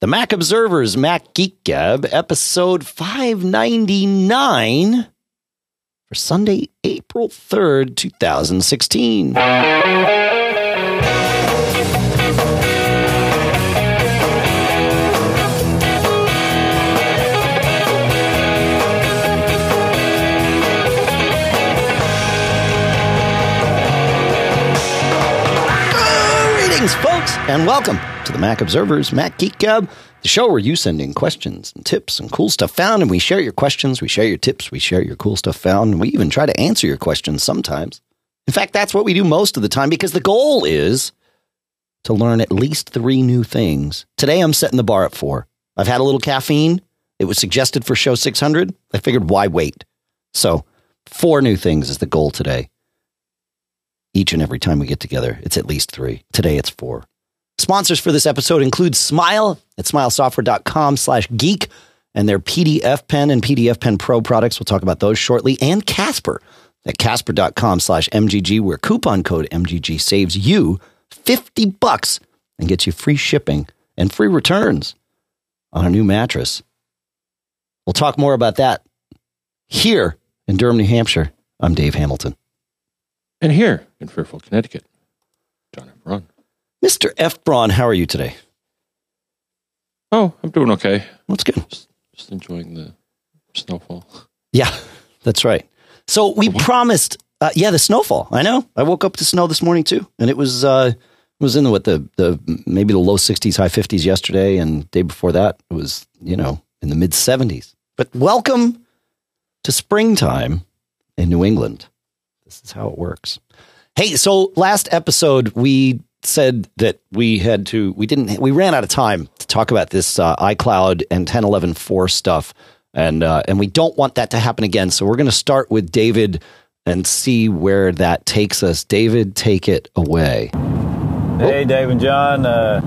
The Mac Observers Mac Geek Gab, episode 599 for Sunday, April 3rd, 2016. And welcome to the Mac Observers Mac Geek Gab, the show where you send in questions and tips and cool stuff found, and we share your questions, we share your tips, we share your cool stuff found, and we even try to answer your questions sometimes. In fact, that's what we do most of the time because the goal is to learn at least three new things. Today, I'm setting the bar at four. I've had a little caffeine. It was suggested for show 600. I figured, why wait? So, four new things is the goal today each and every time we get together. It's at least three. Today it's four. Sponsors for this episode include Smile at smilesoftware.com slash geek and their PDF Pen and PDF Pen Pro products. We'll talk about those shortly. And Casper at casper.com slash MGG, where coupon code MGG saves you 50 bucks and gets you free shipping and free returns on a new mattress. We'll talk more about that here in Durham, New Hampshire. I'm Dave Hamilton. And here in Fairfield, Connecticut, John F. Mr. F. Braun, how are you today? Oh, I'm doing okay. That's good. Just, just enjoying the snowfall. Yeah, that's right. So we promised, uh, yeah, the snowfall. I know. I woke up to snow this morning too, and it was uh, it was in the what the the maybe the low 60s, high 50s yesterday, and day before that it was you know in the mid 70s. But welcome to springtime in New England. This is how it works. Hey, so last episode we said that we had to we didn't we ran out of time to talk about this uh, iCloud and 10.11.4 stuff and uh, and we don't want that to happen again. So we're going to start with David and see where that takes us. David, take it away. Hey, Dave and John. Uh,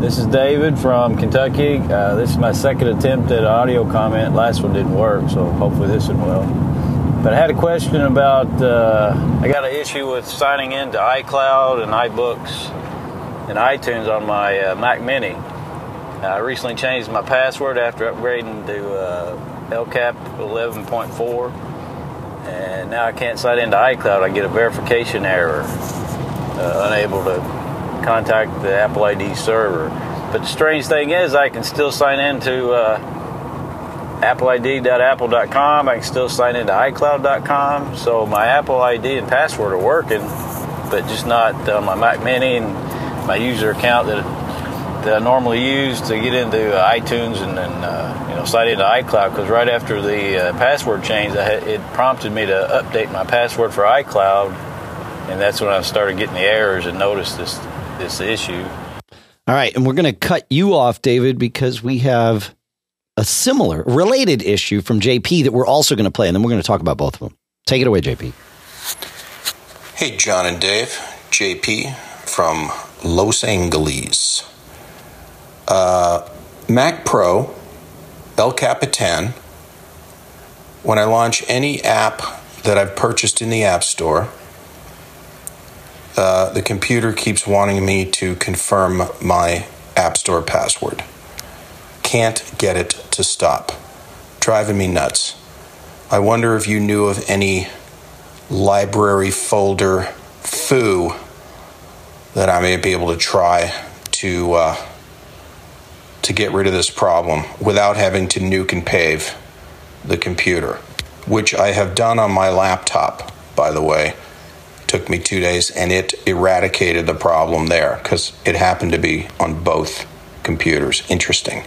this is David from Kentucky. Uh, this is my second attempt at audio comment. Last one didn't work, so hopefully this one will. But I had a question about uh, I got an issue with signing into iCloud and iBooks and iTunes on my uh, Mac Mini. I recently changed my password after upgrading to uh, El Cap 11.4, and now I can't sign into iCloud. I get a verification error, uh, unable to contact the Apple ID server. But the strange thing is, I can still sign into uh, appleid.apple.com. I can still sign into iCloud.com. So my Apple ID and password are working, but just not uh, my Mac Mini and my user account that that I normally use to get into iTunes and then uh, you know sign into iCloud. Because right after the uh, password change, it prompted me to update my password for iCloud, and that's when I started getting the errors and noticed this this issue. All right, and we're going to cut you off, David, because we have a similar, related issue from JP that we're also going to play, and then we're going to talk about both of them. Take it away, JP. Hey, John and Dave. JP from Los Angeles. Uh, Mac Pro, El Capitan. When I launch any app that I've purchased in the App Store, uh, the computer keeps wanting me to confirm my App Store password. Can't get it to stop. Driving me nuts. I wonder if you knew of any library folder foo that I may be able to try to uh, to get rid of this problem without having to nuke and pave the computer, which I have done on my laptop, by the way. Took me two days, and it eradicated the problem there because it happened to be on both computers. Interesting.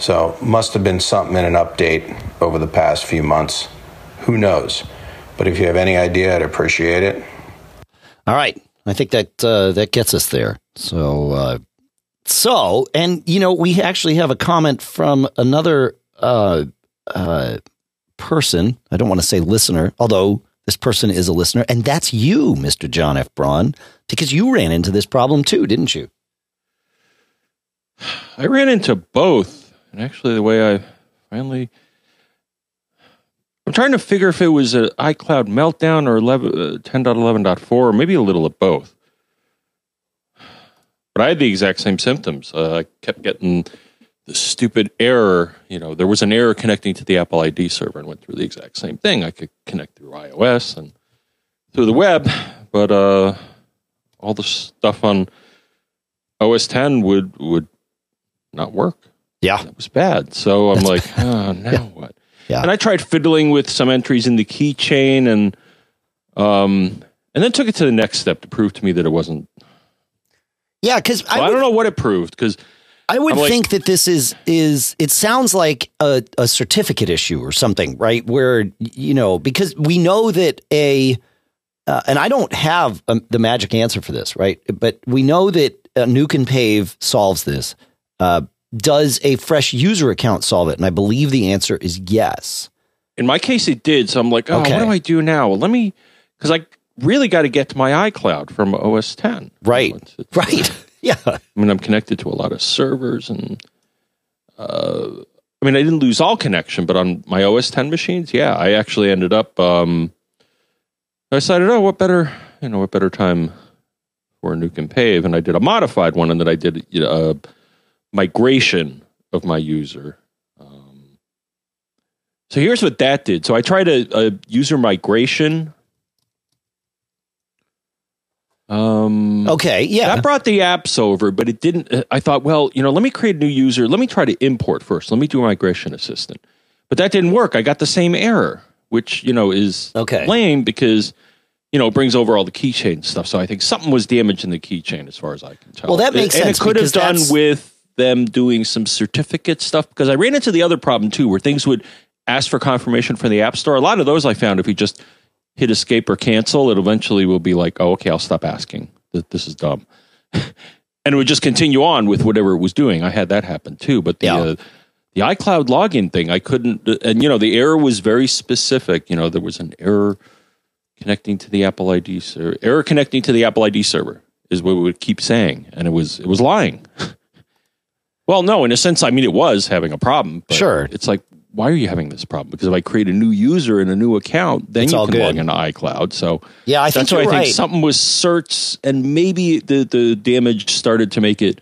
So, must have been something in an update over the past few months. Who knows? But if you have any idea, I'd appreciate it. All right. I think that uh, that gets us there. So, uh, so, and you know, we actually have a comment from another uh, uh, person. I don't want to say listener, although this person is a listener, and that's you, Mister John F. Braun, because you ran into this problem too, didn't you? I ran into both, and actually, the way I finally. I'm trying to figure if it was an iCloud meltdown or 11, uh, 10.11.4, or maybe a little of both. But I had the exact same symptoms. Uh, I kept getting the stupid error. You know, there was an error connecting to the Apple ID server, and went through the exact same thing. I could connect through iOS and through the web, but uh, all the stuff on OS 10 would would not work. Yeah. It was bad. So I'm That's like, oh, now what? Yeah. And I tried fiddling with some entries in the keychain and um and then took it to the next step to prove to me that it wasn't. Yeah, because Well, I, don't know what it proved because I would like- think that this is is it sounds like a, a certificate issue or something, right? Where you know because we know that a uh, and I don't have um, the magic answer for this, right? But we know that uh, Nuke and Pave solves this. Uh, does a fresh user account solve it? And I believe the answer is yes. in my case it did. So I'm like, oh, Okay. what do I do now? Well, let me because I really got to get to my iCloud from OS 10. Right. It's- it's- Right. yeah. I mean, I'm connected to a lot of servers, and uh, I mean, I didn't lose all connection, but on my OS 10 machines, yeah, I actually ended up. Um, I decided, oh, what better, you know, what better time for a nuke and pave, and I did a modified one, and then I did you know, a migration of my user. Um, so here's what that did. So I tried a, a user migration. Um, Okay. Yeah. that brought the apps over, but it didn't. uh, I thought, well, you know, let me create a new user. Let me try to import first. Let me do a migration assistant. But that didn't work. I got the same error, which, you know, is Okay. lame because, you know, it brings over all the keychain stuff. So I think something was damaged in the keychain as far as I can tell. Well, that makes and sense it could have done with them doing some certificate stuff because I ran into the other problem too, where things would ask for confirmation from the App Store. A lot of those I found if you just hit escape or cancel, it eventually will be like, oh, okay, I'll stop asking. Th- This is dumb. and it would just continue on with whatever it was doing. I had that happen too. But the, Yeah. uh, the iCloud login thing, I couldn't, uh, and you know, the error was very specific. You know, there was an error connecting to the Apple ID server. Error connecting to the Apple ID server is what we would keep saying, and it was it was lying. well, no, in a sense, I mean, it was having a problem. But Sure. it's like, why are you having this problem? Because if I create a new user and a new account, then It's you all can good. log into iCloud. So Yeah. I think that's why I you're think right. something was certs, and maybe the the damage started to make it.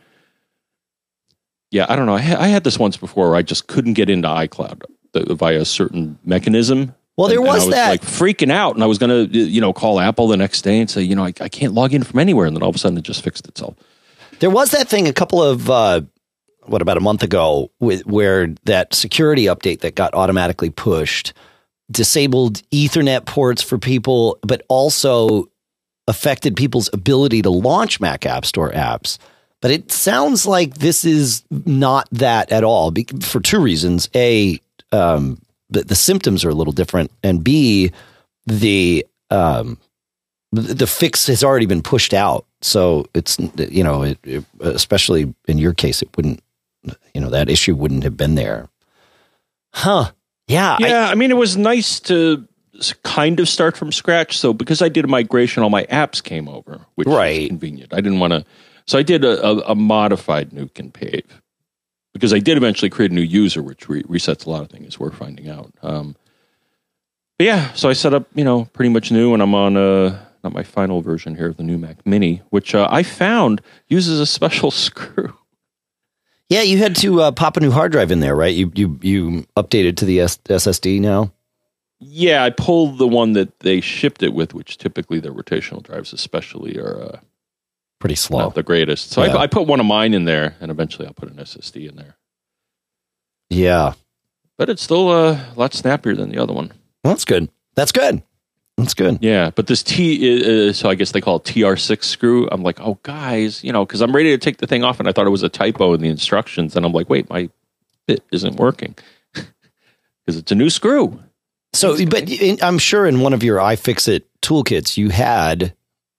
Yeah, I don't know. I, ha- I had this once before where I just couldn't get into iCloud uh, via a certain mechanism. Well, there And- and was I was that. like freaking out, and I was gonna, you know, call Apple the next day and say, you know, I, I can't log in from anywhere, and then all of a sudden it just fixed itself. There was that thing a couple of uh, what about a month ago with where that security update that got automatically pushed disabled Ethernet ports for people, but also affected people's ability to launch Mac App Store apps. But it sounds like this is not that at all for two reasons: a, um, the, the symptoms are a little different, and b, the um, the fix has already been pushed out. So it's you know, it, it, especially in your case, it wouldn't you know that issue wouldn't have been there, huh? Yeah, Yeah, I, mean, it was nice to kind of start from scratch. So because I did a migration, all my apps came over, which Right. was convenient. I didn't want to, so I did a, a, a modified nuke and pave because I did eventually create a new user, which re- resets a lot of things. We're finding out. Um, but yeah, so I set up, you know, pretty much new, and I'm on uh not my final version here of the new Mac Mini, which uh, I found uses a special screw. Yeah. You had to uh, pop a new hard drive in there, right? You you you updated to the S- SSD now. Yeah, I pulled the one that they shipped it with, which typically their rotational drives, especially, are uh, Pretty slow. not the greatest. So Yeah. I, I put one of mine in there, and eventually I'll put an SSD in there. Yeah, But it's still uh, a lot snappier than the other one. well, that's good. That's good. That's good. Yeah, but this T, uh, so I guess they call it TR6 screw. I'm like, oh, guys, you know, because I'm ready to take the thing off, and I thought it was a typo in the instructions, and I'm like, wait, my bit isn't working because it's a new screw. So, but in, I'm sure in one of your iFixit toolkits, you had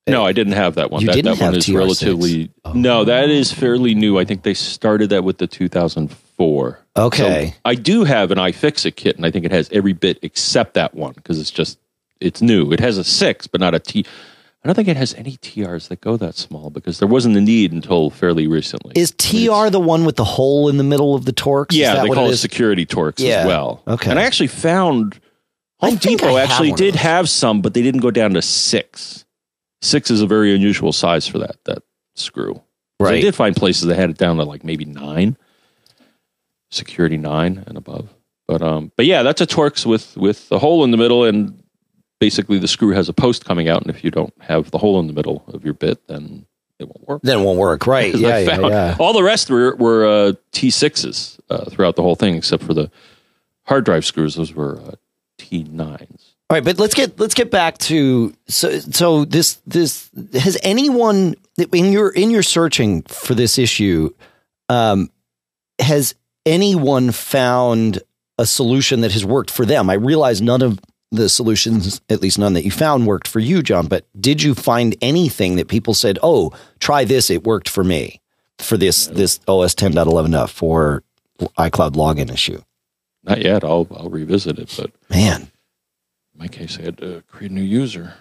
No, I didn't have that one. You that didn't that one have is TR6. relatively Oh. no, that is fairly new. I think they started that with the 2004. okay. So I do have an iFixit kit, and I think it has every bit except that one because it's just it's new. It has a six, but not a T. I don't think it has any TRs that go that small because there wasn't a need until fairly recently. Is TR the one with the hole in the middle of the Torx? Is yeah, that they what call it security Torx Yeah. as well. Okay. and I actually found Home Depot actually did have some, but they didn't go down to six. Six is a very unusual size for that that screw. So I did find places that had it down to like maybe nine. security nine and above. But um, but yeah, that's a Torx with with the hole in the middle, and basically the screw has a post coming out, and if you don't have the hole in the middle of your bit, then it won't work. Then it won't work, right? Yeah, yeah, yeah. All the rest were were uh, T6s uh, throughout the whole thing, except for the hard drive screws. Those were uh, T9s. All right, but let's get let's get back to so so this this has anyone in your in your searching for this issue, um, has anyone found a solution that has worked for them? I realize none of the solutions, at least none that you found, worked for you, John. But did you find anything that people said, "Oh, try this; it worked for me"? For this this OS 10.11 for iCloud login issue, Not yet. I'll I'll revisit it, but man. in my case, I had to create a new user.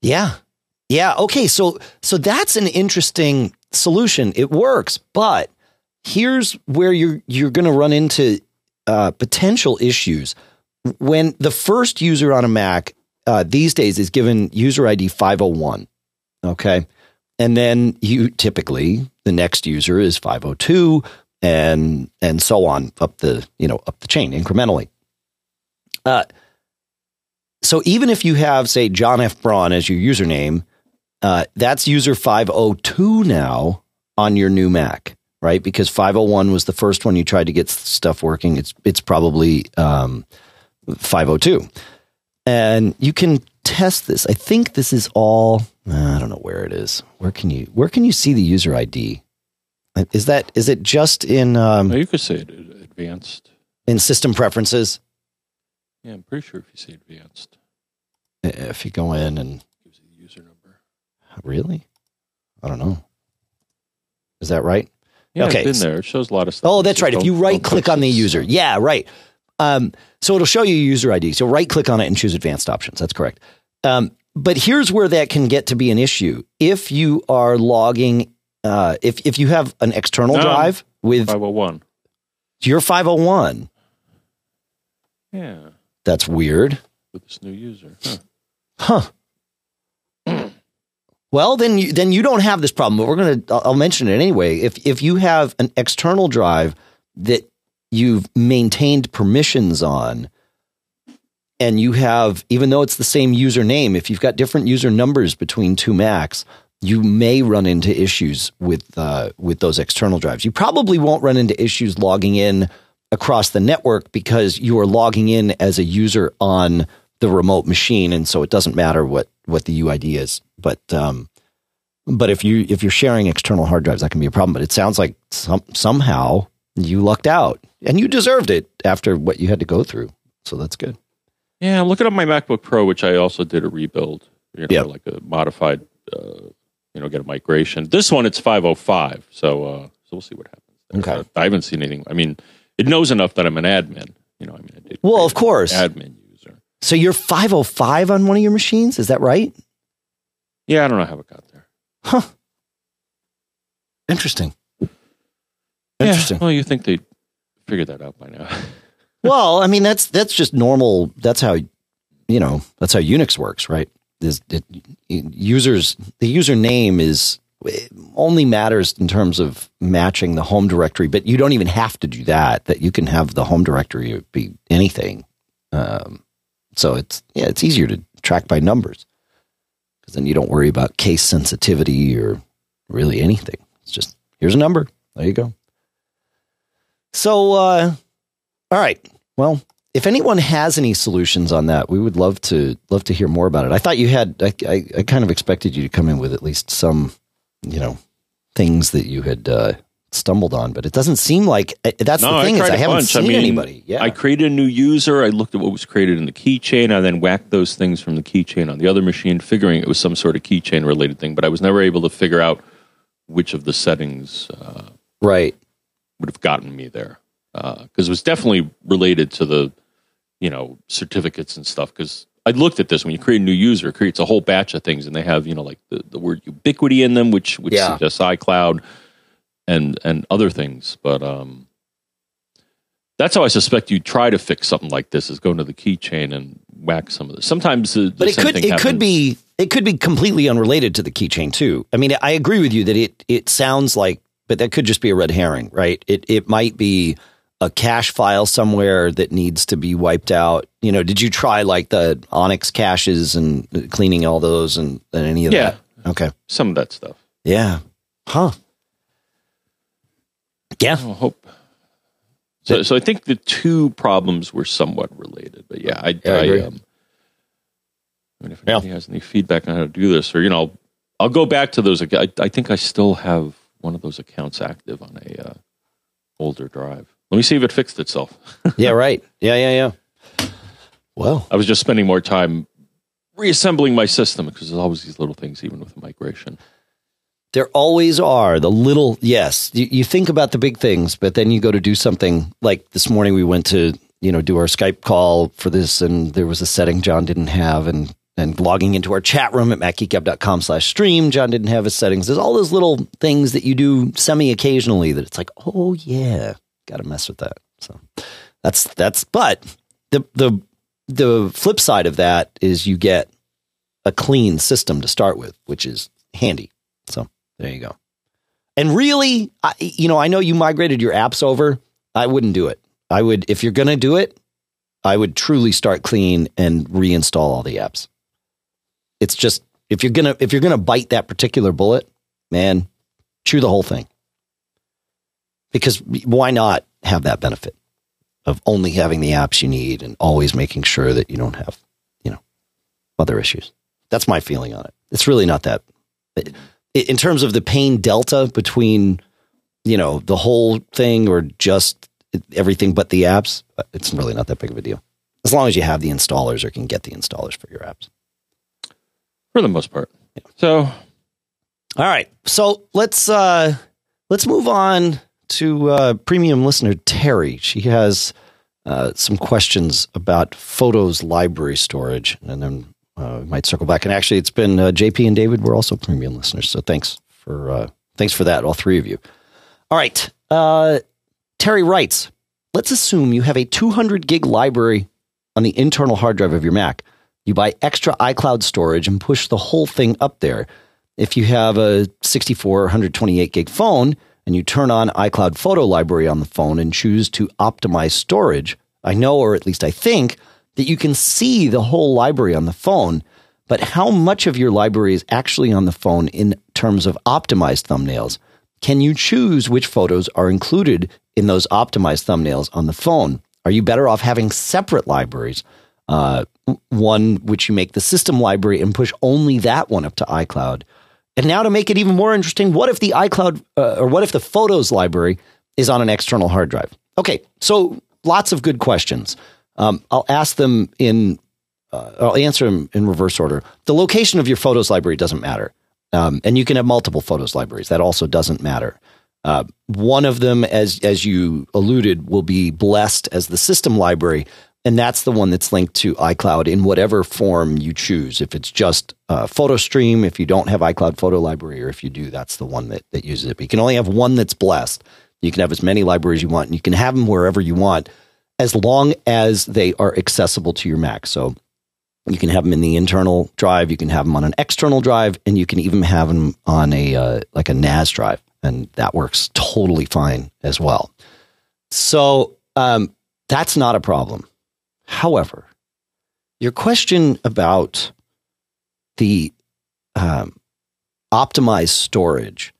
Yeah. Yeah. Okay. So so that's an interesting solution. It works, but here's where you're you're going to run into uh, potential issues when the first user on a Mac uh, these days is given user ID 501. Okay, and then you typically the next user is 502, and and so on up the you know up the chain incrementally. Uh, so even if you have, say, John F. Braun as your username, uh, that's user 502 now on your new Mac, right? Because 501 was the first one you tried to get stuff working. It's it's probably um, 502, and you can test this. I think this is all. I don't know where it is. Where can you where can you see the user ID? Is that is it just in No, um, you could say uh, advanced. in system preferences? Yeah, I'm pretty sure if you say advanced, If you go in and gives you the user number. Really? I don't know. Is that right? Yeah, Okay. it's in there. It shows a lot of stuff. Oh, that's right. If you right click on the user. Yeah, right. Um, so it'll show you user ID. So right click on it and choose advanced options. That's correct. Um, but here's where that can get to be an issue. If you are logging, uh, if, if you have an external No. drive with 501. your 501, Yeah, that's weird. with this new user. Huh. Huh. Well, then you, then you don't have this problem. But we're gonna. I'll I'll mention it anyway. If if you have an external drive that you've maintained permissions on, and you have, even though it's the same username, if you've got different user numbers between two Macs, you may run into issues with uh, with those external drives. You probably won't run into issues logging in across the network because you are logging in as a user on the remote machine, and so it doesn't matter what what the UID is. But um, but if you if you're sharing external hard drives, that can be a problem. But it sounds like some somehow you lucked out, and you deserved it after what you had to go through. So that's good. Yeah, I'm looking at my MacBook Pro, which I also did a rebuild. You know, Yeah. like a modified, uh, you know, get a migration. This one, it's 505. So, uh, so we'll see what happens. there. Okay. I haven't seen anything. I mean, it knows enough that I'm an admin. You know, I mean, I did Well, of course. admin user. So you're 505 on one of your machines, is that right? Yeah, I don't know how it got there. Huh. Interesting. Interesting. Yeah, well, you think they figured that out by now? well, I mean that's that's just normal. That's how you know that's how Unix works, right? Is it, users the user name is only matters in terms of matching the home directory, but you don't even have to do that. That you can have the home directory be anything. Um, so it's yeah, it's easier to track by numbers because then you don't worry about case sensitivity or really anything. It's just here's a number. There you go. So, uh, all right. Well, if anyone has any solutions on that, we would love to love to hear more about it. I thought you had. I, I, I kind of expected you to come in with at least some, you know, things that you had uh, stumbled on, but it doesn't seem like uh, that's No, the thing. I is I haven't bunch. I seen mean, anybody. Yeah. I created a new user. I looked at what was created in the keychain. I then whacked those things from the keychain on the other machine, figuring it was some sort of keychain related thing. But I was never able to figure out which of the settings uh, right. Would have gotten me there because it was definitely related to the you know certificates and stuff. Because I looked at this when you create a new user, it creates a whole batch of things, and they have you know like the, the word ubiquity in them, which which Yeah. suggests iCloud and and other things. But um, that's how I suspect you try to fix something like this: is go into the keychain and whack some of this. Sometimes, the, the But it could it could be it could be completely unrelated to the keychain too. I mean, I agree with you that it it sounds like but that could just be a red herring, right? It it might be a cache file somewhere that needs to be wiped out. You know, did you try like the Onyx caches and cleaning all those and, and any of Yeah. that? Okay. Some of that stuff. Yeah. Huh. Yeah. I hope. So, so I think the two problems were somewhat related, but yeah, I, Yeah, I I, um, I mean, if Yeah. anybody has any feedback on how to do this, or you know, I'll go back to those. I, I think I still have one of those accounts active on a uh, older drive. Let me see if it fixed itself. Yeah, right. Yeah, yeah, yeah. Well, I was just spending more time reassembling my system because there's always these little things, even with migration. There always are the little, yes, you, you think about the big things, but then you go to do something like this morning we went to, you know, do our Skype call for this and there was a setting John didn't have and, and logging into our chat room at macgeekgab.com slash stream, John didn't have his settings. There's all those little things that you do semi occasionally that it's like, oh yeah, got to mess with that. So that's, that's, but the, the, the flip side of that is you get a clean system to start with, which is handy. So there you go. And really, I, you know, I know you migrated your apps over. I wouldn't do it. I would, if you're going to do it, I would truly start clean and reinstall all the apps. It's just if you're gonna if you're gonna bite that particular bullet, man, chew the whole thing. Because why not have that benefit of only having the apps you need and always making sure that you don't have, you know, other issues. That's my feeling on it. It's really not that in terms of the pain delta between you know the whole thing or just everything but the apps uh, it's really not that big of a deal as long as you have the installers or can get the installers for your apps for the most part. So all right. So let's uh let's move on to uh premium listener terry. She has uh some questions about photos library storage and then uh, we might circle back. And actually it's been uh, jp and david we're also premium listeners. So thanks for uh thanks for that all three of you. All right. Uh terry writes let's assume you have a 200 gig library on the internal hard drive of your mac you buy extra icloud storage and push the whole thing up there if you have a 64 or 128 gig phone and you turn on iCloud Photo Library on the phone and choose to optimize storage, I know, or at least I think, that you can see the whole library on the phone. But how much of your library is actually on the phone in terms of optimized thumbnails? Can you choose which photos are included in those optimized thumbnails on the phone? Are you better off having separate libraries? Uh, one which you make the system library and push only that one up to iCloud. And now to make it even more interesting, what if the iCloud uh, or what if the Photos library is on an external hard drive? Okay, so lots of good questions. Um, I'll ask them in, uh, I'll answer them in reverse order. The location of your Photos library doesn't matter. Um, and you can have multiple Photos libraries. That also doesn't matter. Uh, one of them, as as you alluded, will be blessed as the system library, and that's the one that's linked to iCloud in whatever form you choose. If it's just uh, PhotoStream, if you don't have iCloud Photo Library, or if you do, that's the one that, that uses it. But you can only have one that's blessed. You can have as many libraries you want, and you can have them wherever you want, as long as they are accessible to your Mac. So you can have them in the internal drive, you can have them on an external drive, and you can even have them on a uh, like a NAS drive, and that works totally fine as well. So um, that's not a problem. However, your question about the um, optimized storage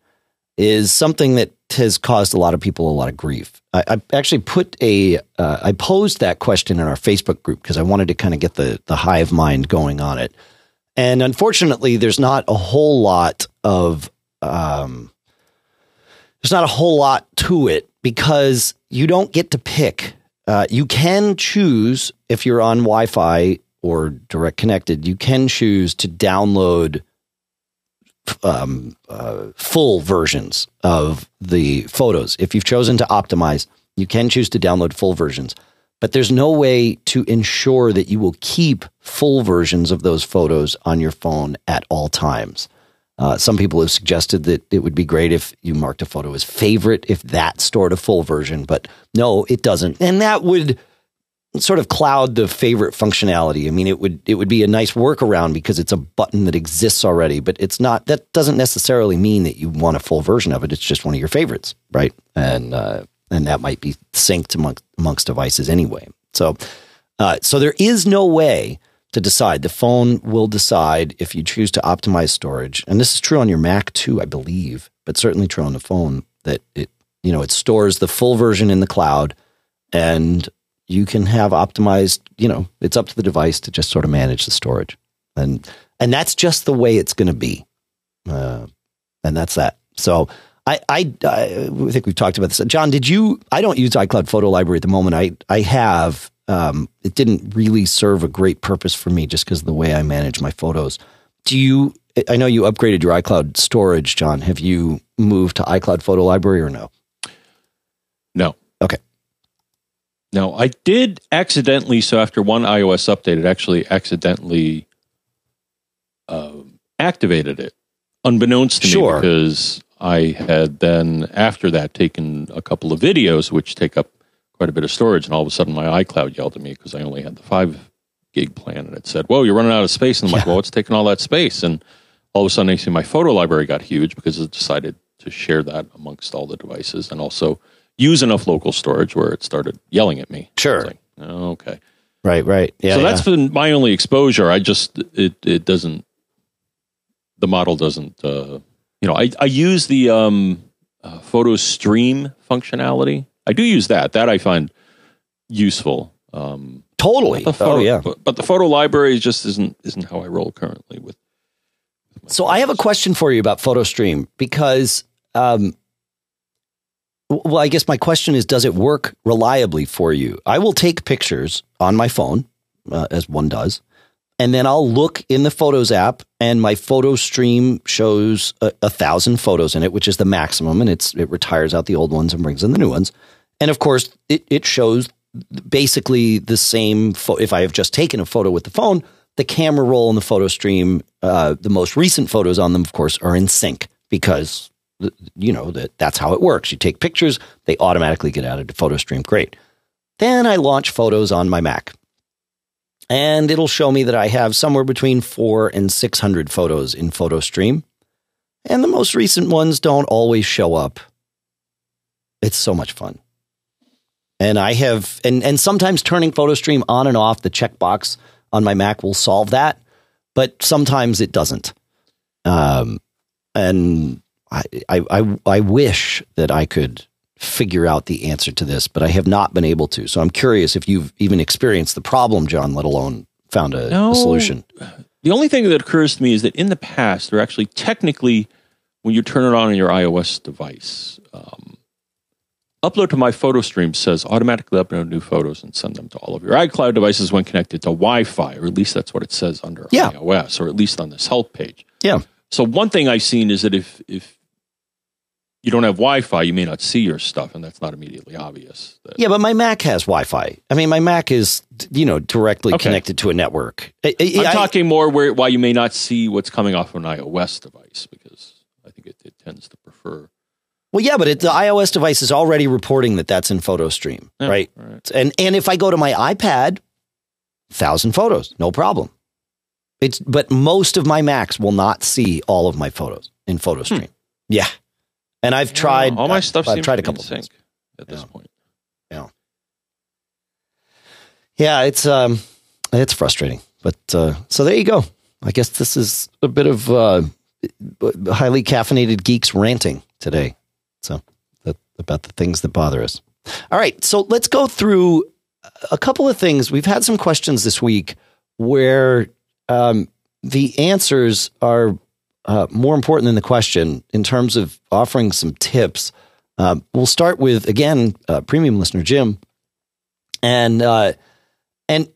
is something that has caused a lot of people a lot of grief. I, I actually put a, uh, I posed that question in our Facebook group because I wanted to kind of get the the hive mind going on it. And unfortunately, there's not a whole lot of um, there's not a whole lot to it because you don't get to pick. Uh, you can choose if you're on Wi-Fi or direct connected. You can choose to download um, uh, full versions of the photos. If you've chosen to optimize, you can choose to download full versions, but there's no way to ensure that you will keep full versions of those photos on your phone at all times. Uh, some people have suggested that it would be great if you marked a photo as favorite if that stored a full version, but no, it doesn't. And that would sort of cloud the favorite functionality. I mean, it would it would be a nice workaround because it's a button that exists already, but it's not. That doesn't necessarily mean that you want a full version of it. It's just one of your favorites, right? And uh, and that might be synced amongst, amongst devices anyway. So uh, so there is no way to decide. The phone will decide if you choose to optimize storage, and this is true on your Mac too, I believe, but certainly true on the phone. That it you know it stores the full version in the cloud and you can have optimized, you know, it's up to the device to just sort of manage the storage. And and that's just the way it's going to be. Uh, and that's that. So I, I, I think we've talked about this. John, did you? I don't use iCloud Photo Library at the moment. I I have. Um, it didn't really serve a great purpose for me just because of the way I manage my photos. Do you? I know you upgraded your iCloud storage, John. Have you moved to iCloud Photo Library or no? No. Okay. No, I did accidentally. So after one iOS update, it actually accidentally uh, activated it, unbeknownst to Sure. me, because I had then after that taken a couple of videos which take up quite a bit of storage, and all of a sudden my iCloud yelled at me because I only had the five gig plan, and it said, "Whoa, you're running out of space." And I'm like, Yeah. "Well, it's taking all that space?" And all of a sudden, I see my photo library got huge because it decided to share that amongst all the devices, and also use enough local storage where it started yelling at me. Sure. Like, oh, okay. Right. Right. Yeah. so yeah. that's been my only exposure. I just it it doesn't the model doesn't uh, you know I I use the um, uh, photo stream functionality. I do use that. That I find useful. Um, totally. the photo, oh yeah. but, but the photo library just isn't isn't how I roll currently with. So I have a question for you about PhotoStream because, um, well, I guess my question is, does it work reliably for you? I will take pictures on my phone, uh, as one does, and then I'll look in the Photos app, and my photo stream shows a, a thousand photos in it, which is the maximum, and it's it retires out the old ones and brings in the new ones. And of course, it, it shows basically the same. Fo- if I have just taken a photo with the phone, the camera roll and the photo stream, uh, the most recent photos on them, of course, are in sync because you know that that's how it works. You take pictures, they automatically get added to photo stream. Great. Then I launch photos on my Mac. And it'll show me that I have somewhere between four and 600 photos in PhotoStream. And the most recent ones don't always show up. It's so much fun. And I have, and, and sometimes turning PhotoStream on and off, the checkbox on my Mac will solve that, but sometimes it doesn't. Um, and I, I, I, I wish that I could figure out the answer to this, but I have not been able to. So I'm curious if you've even experienced the problem, John, let alone found a, No. a solution. The only thing that occurs to me is that in the past, they're actually technically, when you turn it on on your iOS device, um, upload to my photo stream says automatically upload new photos and send them to all of your iCloud devices when connected to Wi-Fi, or at least that's what it says under Yeah. iOS, or at least on this help page. Yeah. So one thing I've seen is that if if you don't have Wi-Fi, you may not see your stuff, and that's not immediately obvious. That- Yeah, but my Mac has Wi-Fi. I mean, my Mac is, you know, directly Okay. connected to a network. I, I- talking more where why you may not see what's coming off of an iOS device because I think it, it tends to prefer. well, yeah, but it, the iOS device is already reporting that that's in PhotoStream, Yeah, right? right. And and if I go to my iPad, thousand photos, no problem. It's but most of my Macs will not see all of my photos in Photo hmm. PhotoStream. Yeah, and I've tried. All my stuff. I've tried a couple things. sync at this Yeah. point. Yeah, it's um, it's frustrating, but uh, so there you go. I guess this is a bit of uh, highly caffeinated geeks ranting today. So that, about the things that bother us. All right, so let's go through a couple of things. We've had some questions this week where um, the answers are uh, more important than the question in terms of offering some tips. Uh, we'll start with again, uh, premium listener Jim, and uh, and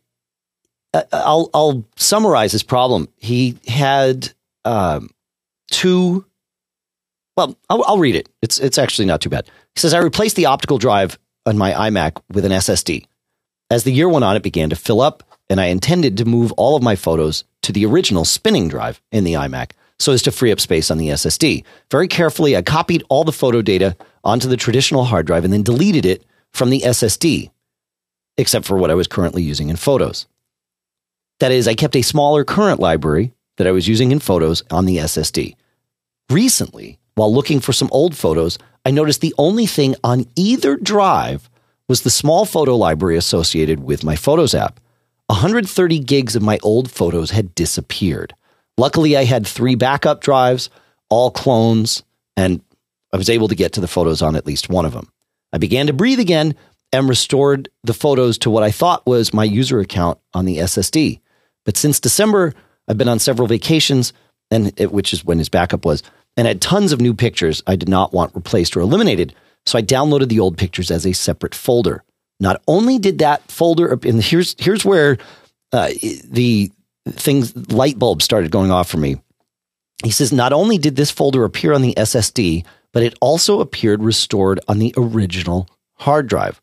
uh, I'll I'll summarize his problem. He had um, two. Well, I'll, I'll read it. It's it's actually not too bad. He says I replaced the optical drive on my iMac with an SSD. As the year went on, it began to fill up, and I intended to move all of my photos to the original spinning drive in the iMac so as to free up space on the SSD. Very carefully, I copied all the photo data onto the traditional hard drive and then deleted it from the SSD. except for what I was currently using in photos. That is, I kept a smaller current library that I was using in photos on the SSD. Recently, while looking for some old photos, I noticed the only thing on either drive was the small photo library associated with my Photos app. 130 gigs of my old photos had disappeared. Luckily, I had three backup drives, all clones, and I was able to get to the photos on at least one of them. I began to breathe again and restored the photos to what I thought was my user account on the SSD. But since December, I've been on several vacations, and it, which is when his backup was, and had tons of new pictures I did not want replaced or eliminated. So I downloaded the old pictures as a separate folder. Not only did that folder, and here's here's where uh, the things light bulbs started going off for me. He says not only did this folder appear on the SSD, but it also appeared restored on the original hard drive.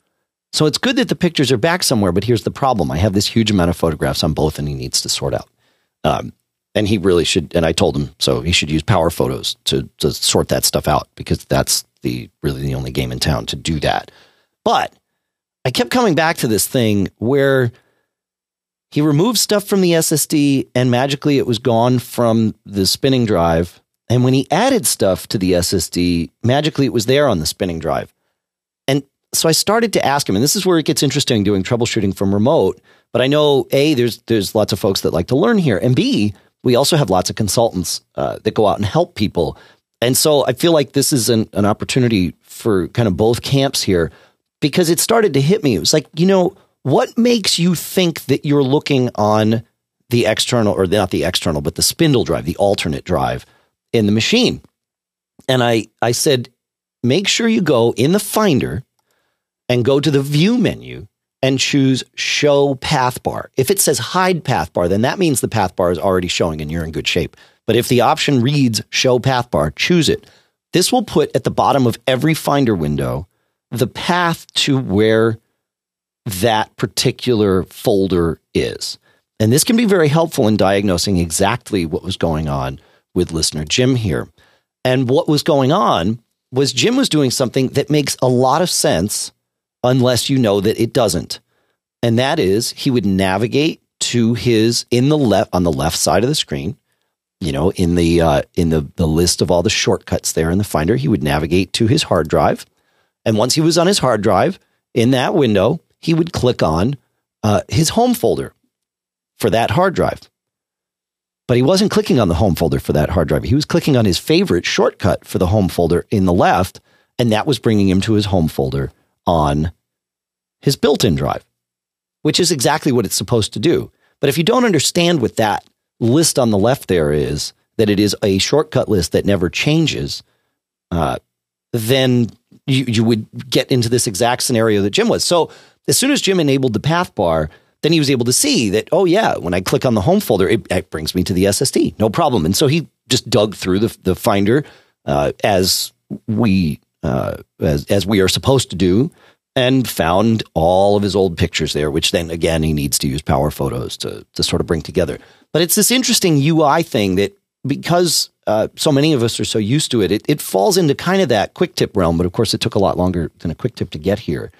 So it's good that the pictures are back somewhere, but here's the problem: I have this huge amount of photographs on both, and he needs to sort out. Um, and he really should. And I told him so he should use PowerPhotos to to sort that stuff out because that's the really the only game in town to do that. But I kept coming back to this thing where he removed stuff from the SSD and magically it was gone from the spinning drive. And when he added stuff to the SSD, magically it was there on the spinning drive. And so I started to ask him, and this is where it gets interesting doing troubleshooting from remote. But I know A, there's there's lots of folks that like to learn here. And B, we also have lots of consultants uh, that go out and help people. And so I feel like this is an, an opportunity for kind of both camps here because it started to hit me. It was like, you know, what makes you think that you're looking on the external, or not the external, but the spindle drive, the alternate drive in the machine? And I, I said, make sure you go in the Finder and go to the View menu and choose Show Path Bar. If it says Hide Path Bar, then that means the path bar is already showing and you're in good shape. But if the option reads Show Path Bar, choose it. This will put at the bottom of every Finder window the path to where that particular folder is. And this can be very helpful in diagnosing exactly what was going on with listener Jim here. And what was going on was Jim was doing something that makes a lot of sense unless you know that it doesn't. And that is he would navigate to his in the left on the left side of the screen, you know, in the uh, in the the list of all the shortcuts there in the Finder, he would navigate to his hard drive and once he was on his hard drive in that window, he would click on uh, his home folder for that hard drive. But he wasn't clicking on the home folder for that hard drive. He was clicking on his favorite shortcut for the home folder in the left, and that was bringing him to his home folder on his built in drive, which is exactly what it's supposed to do. But if you don't understand what that list on the left there is, that it is a shortcut list that never changes, uh, then you, you would get into this exact scenario that Jim was. So as soon as Jim enabled the path bar, then he was able to see that, oh, yeah, when I click on the home folder, it, it brings me to the SSD, no problem. And so he just dug through the, the Finder uh, as we uh, as, as we are supposed to do and found all of his old pictures there, which then again he needs to use PowerPhotos to to sort of bring together. But it's this interesting UI thing that because uh, so many of us are so used to it, it, it falls into kind of that quick tip realm. But of course, it took a lot longer than a quick tip to get here.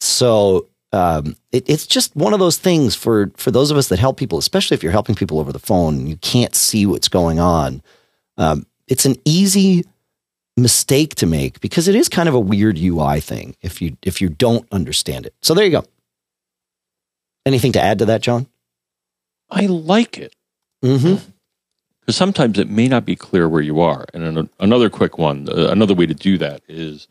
So um, it, it's just one of those things for for those of us that help people, especially if you're helping people over the phone and you can't see what's going on. Um, it's an easy mistake to make because it is kind of a weird UI thing if you if you don't understand it. So there you go. Anything to add to that, John? I like it. Mm-hmm. Because sometimes it may not be clear where you are. And an, another quick one, uh, another way to do that is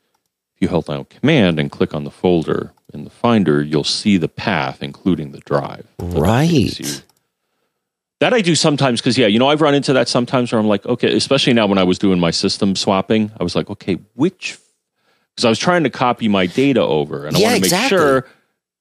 if you hold down Command and click on the folder in the Finder, you'll see the path, including the drive. Right. That I do sometimes because, yeah, you know, I've run into that sometimes where I'm like, okay, especially now when I was doing my system swapping, I was like, okay, which, because I was trying to copy my data over and I Yeah, want to make exactly. sure.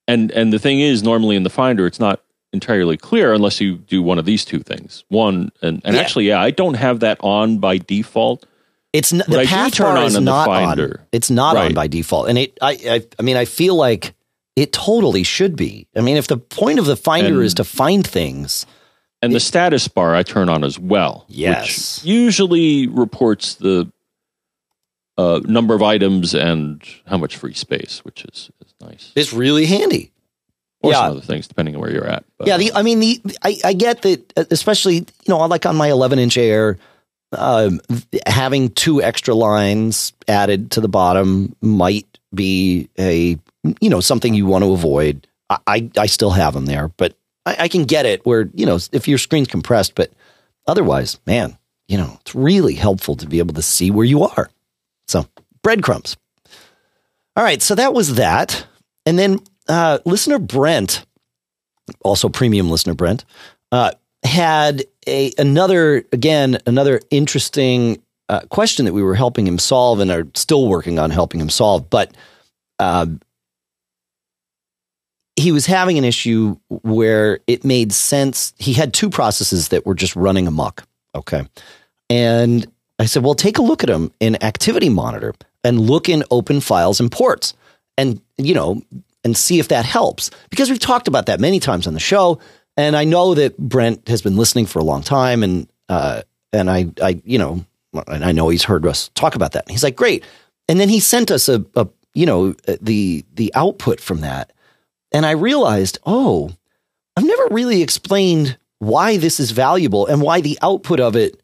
And, and the thing is, normally in the Finder, it's not entirely clear unless you do one of these two things. One, and, and Yeah. actually, yeah, I don't have that on by default. It's n- the I path bar on is not on. It's not on by default, and it. I, I. I mean, I feel like it totally should be. I mean, if the point of the finder And- is to find things, And the status bar I turn on as well. Yes. Which usually reports the uh, number of items and how much free space, which is, is nice. it's really handy. or Yeah. some other things, depending on where you're at. But, Yeah, the I mean the I, I get that uh, especially you know like on my 11 inch Air, um, having two extra lines added to the bottom might be a you know something you want to avoid. I I, I still have them there, but I, I can get it where you know if your screen's compressed, but otherwise, man, you know it's really helpful to be able to see where you are. So breadcrumbs. All right, so that was that, and then uh, listener Brent also premium listener Brent, uh, had a another again another interesting uh, question that we were helping him solve and are still working on helping him solve. But uh, he was having an issue where it made sense. He had two processes that were just running amok. Okay, and I said, well, take a look at them in Activity Monitor and look in open files and ports, and you know and see if that helps. Because we've talked about that many times on the show, and I know that Brent has been listening for a long time, and uh, and I, I, you know, and I know he's heard us talk about that. And he's like, great. And then he sent us a, a you know, the the output from that, and I realized, oh, I've never really explained why this is valuable and why the output of it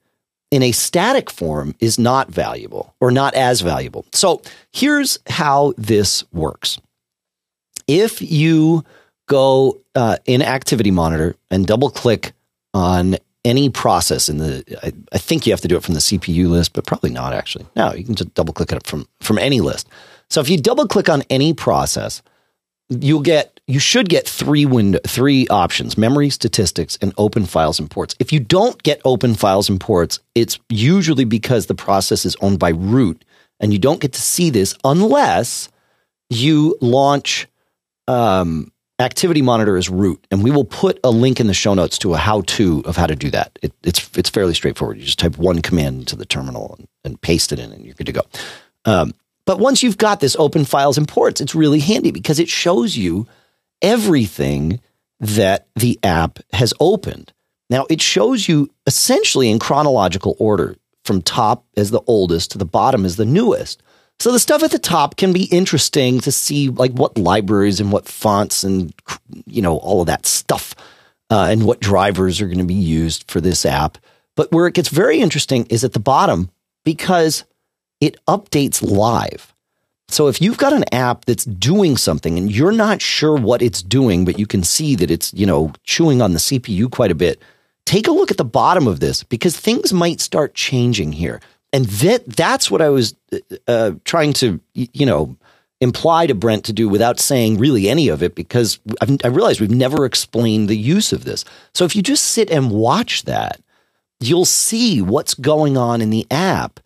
in a static form is not valuable or not as valuable. So here's how this works if you go uh, in Activity Monitor and double click on any process in the, I, I, think you have to do it from the CPU list, but probably not actually. No, you can just double click it from from any list. So if you double click on any process, you'll get you should get three window three options: memory, statistics, and open files and ports. If you don't get open files and ports, it's usually because the process is owned by root, and you don't get to see this unless you launch um, Activity Monitor is root, and we will put a link in the show notes to a how-to of how to do that. It, it's it's fairly straightforward. You just type one command into the terminal and, and paste it in, and you're good to go. Um, but once you've got this open files and ports, it's really handy because it shows you everything that the app has opened. Now it shows you essentially in chronological order from top as the oldest to the bottom as the newest. So the stuff at the top can be interesting to see, like what libraries and what fonts and you know all of that stuff, uh, and what drivers are going to be used for this app. But where it gets very interesting is at the bottom because it updates live. So if you've got an app that's doing something and you're not sure what it's doing, but you can see that it's you know chewing on the CPU quite a bit, take a look at the bottom of this because things might start changing here and that that's what I was uh, trying to you know imply to Brent to do without saying really any of it because I've, I realized we've never explained the use of this. So if you just sit and watch that, you'll see what's going on in the app,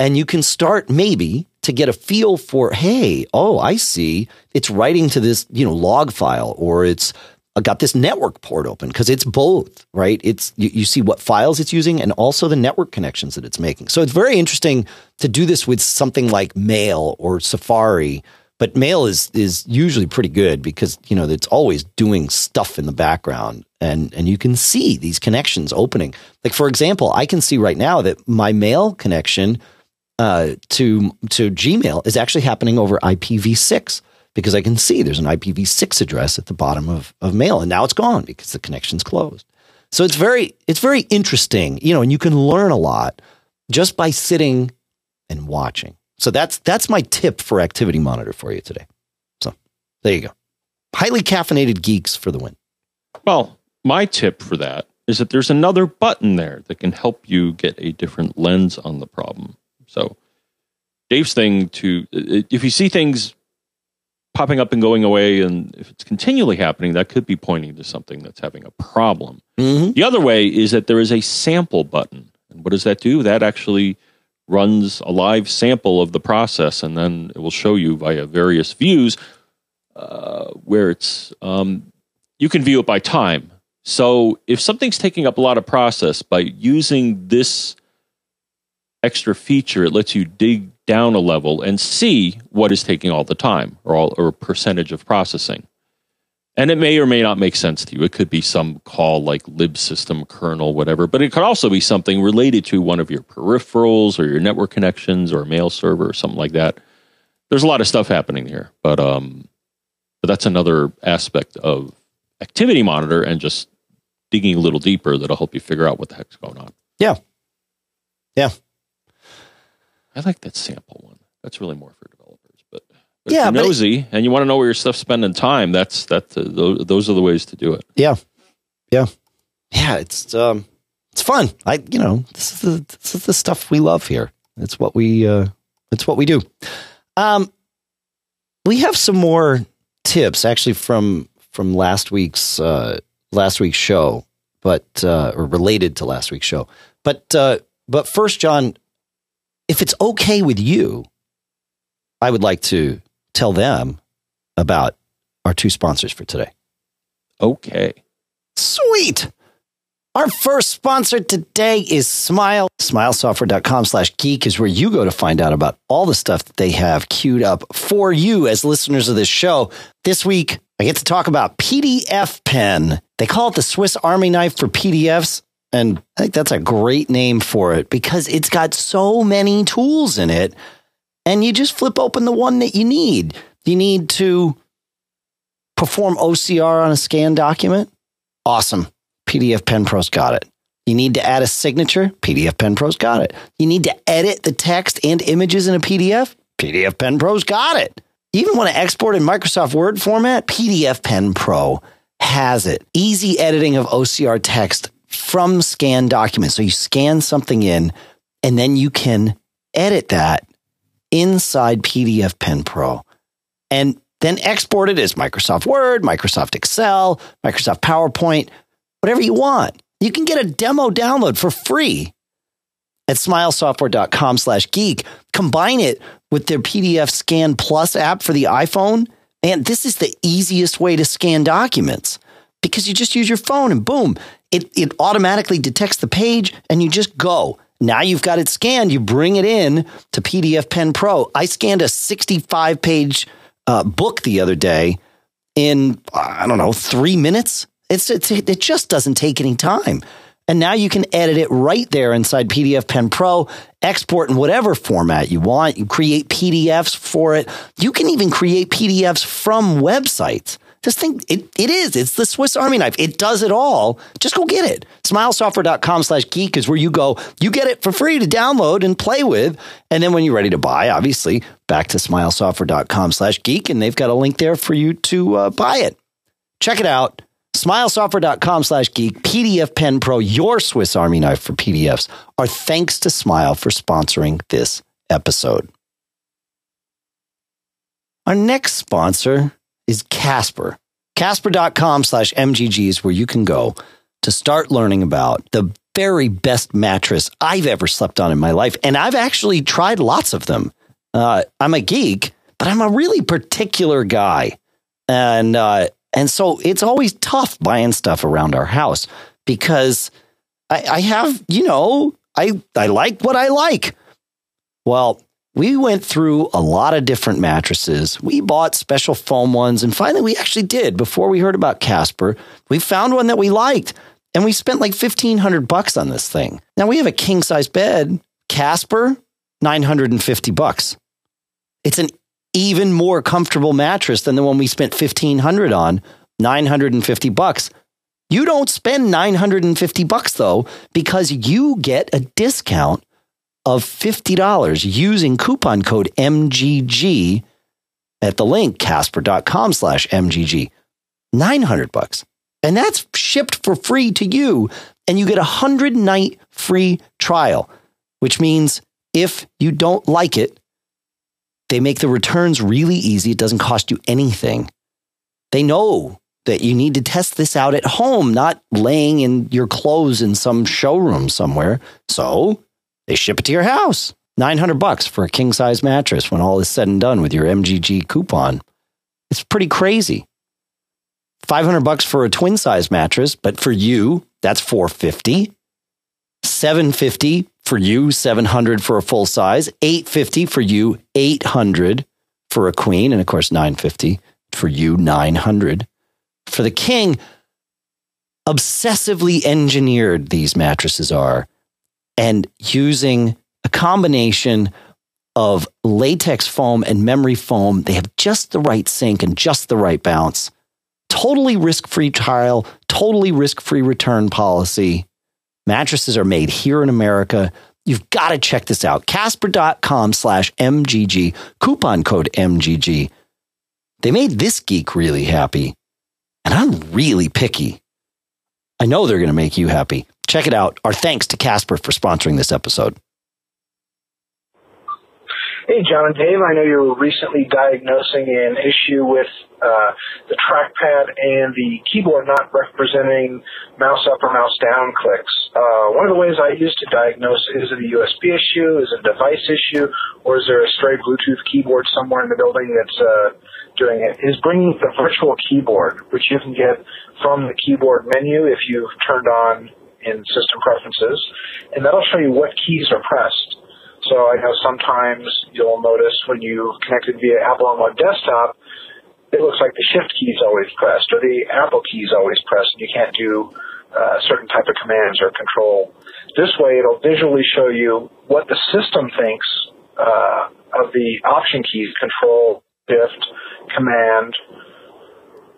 and you can start maybe to get a feel for hey, oh, I see, it's writing to this you know log file or it's got this network port open because it's both, right? It's you, you, see what files it's using and also the network connections that it's making. So it's very interesting to do this with something like Mail or Safari. But Mail is is usually pretty good because you know it's always doing stuff in the background, and and you can see these connections opening. Like for example, I can see right now that my Mail connection uh, to to Gmail is actually happening over IPv6 because I can see there's an IPv6 address at the bottom of, of mail and now it's gone because the connection's closed. So it's very it's very interesting, you know, and you can learn a lot just by sitting and watching. So that's that's my tip for Activity Monitor for you today. So there you go. Highly caffeinated geeks for the win. Well, my tip for that is that there's another button there that can help you get a different lens on the problem. So Dave's thing to if you see things popping up and going away, and if it's continually happening, that could be pointing to something that's having a problem. Mm-hmm. The other way is that there is a sample button. And what does that do? That actually runs a live sample of the process, and then it will show you via various views uh, where it's, um, you can view it by time. So if something's taking up a lot of process, by using this extra feature, it lets you dig down a level and see what is taking all the time or all or percentage of processing. And it may or may not make sense to you. It could be some call like libsystem kernel, whatever, but it could also be something related to one of your peripherals or your network connections or a mail server or something like that. There's a lot of stuff happening here, but um, but that's another aspect of activity monitor and just digging a little deeper that'll help you figure out what the heck's going on. Yeah. Yeah. I like that sample one. That's really more for developers, but, but Yeah, if but you're it- nosy and you want to know where your stuff's spending time, that's that's uh, those, those are the ways to do it. Yeah. Yeah. Yeah. It's, um, it's fun. I, you know, this is the, this is the stuff we love here. It's what we, uh, it's what we do. Um, we have some more tips actually from, from last week's, uh, last week's show, but, uh, or related to last week's show. But, uh, but first, John, if it's okay with you, I would like to tell them about our two sponsors for today. Okay. Sweet. Our first sponsor today is Smile. Smilesoftware.com slash geek is where you go to find out about all the stuff that they have queued up for you as listeners of this show. This week, I get to talk about PDF Pen. They call it the Swiss Army knife for PDFs. And I think that's a great name for it because it's got so many tools in it. And you just flip open the one that you need. You need to perform OCR on a scan document. Awesome. PDF Pen Pro's got it. You need to add a signature. PDF Pen Pro's got it. You need to edit the text and images in a PDF. PDF Pen Pro's got it. You even want to export in Microsoft Word format? PDF Pen Pro has it. Easy editing of OCR text from scanned documents. So you scan something in and then you can edit that inside PDF Pen Pro. And then export it as Microsoft Word, Microsoft Excel, Microsoft PowerPoint, whatever you want. You can get a demo download for free at smilesoftware.com slash geek. Combine it with their PDF Scan Plus app for the iPhone. And this is the easiest way to scan documents because you just use your phone and boom, it, it automatically detects the page and you just go. Now you've got it scanned. You bring it in to PDF Pen Pro. I scanned a 65 page uh, book the other day in, I don't know, three minutes. It's, it's, it just doesn't take any time. And now you can edit it right there inside PDF Pen Pro, export in whatever format you want. You create PDFs for it. You can even create PDFs from websites. This thing, it, it is. It's the Swiss Army knife. It does it all. Just go get it. Smilesoftware.com slash geek is where you go. You get it for free to download and play with. And then when you're ready to buy, obviously, back to smilesoftware.com slash geek. And they've got a link there for you to uh, buy it. Check it out. Smilesoftware.com slash geek, PDF Pen Pro, your Swiss Army knife for PDFs. Our thanks to Smile for sponsoring this episode. Our next sponsor is Casper. Casper.com slash MGG is where you can go to start learning about the very best mattress I've ever slept on in my life. And I've actually tried lots of them. Uh, I'm a geek, but I'm a really particular guy. And, uh, and so it's always tough buying stuff around our house because I, I have, you know, I, I like what I like. Well, we went through a lot of different mattresses. We bought special foam ones, and finally, we actually did. Before we heard about Casper, we found one that we liked, and we spent like fifteen hundred bucks on this thing. Now we have a king size bed. Casper, nine hundred and fifty bucks. It's an even more comfortable mattress than the one we spent fifteen hundred on. Nine hundred and fifty bucks. You don't spend 950 bucks though because you get a discount of $50 using coupon code MGG at the link casper.com slash MGG. 900 bucks. And that's shipped for free to you. And you get a 100 night free trial, which means if you don't like it, they make the returns really easy. It doesn't cost you anything. They know that you need to test this out at home, not laying in your clothes in some showroom somewhere. So they ship it to your house. 900 bucks for a king size mattress when all is said and done with your MGG coupon. It's pretty crazy. 500 bucks for a twin size mattress, but for you, that's 450. 750 for you, 700 for a full size, 850 for you, 800 for a queen, and of course 950 for you, 900 for the king. Obsessively engineered these mattresses are and using a combination of latex foam and memory foam. They have just the right sink and just the right bounce. Totally risk free trial, totally risk free return policy. Mattresses are made here in America. You've got to check this out. Casper.com slash MGG, coupon code MGG. They made this geek really happy, and I'm really picky. I know they're going to make you happy. Check it out. Our thanks to Casper for sponsoring this episode. Hey, John and Dave, I know you were recently diagnosing an issue with uh, the trackpad and the keyboard not representing mouse up or mouse down clicks. Uh, one of the ways I use to diagnose is it a USB issue, is it a device issue, or is there a stray Bluetooth keyboard somewhere in the building that's uh, doing it? Is bringing the virtual keyboard, which you can get from the keyboard menu if you've turned on in system preferences, and that'll show you what keys are pressed. So I know sometimes you'll notice when you connected via Apple Remote Desktop, it looks like the Shift key is always pressed or the Apple key is always pressed, and you can't do uh, certain type of commands or control. This way, it'll visually show you what the system thinks uh, of the option keys: Control, Shift, Command,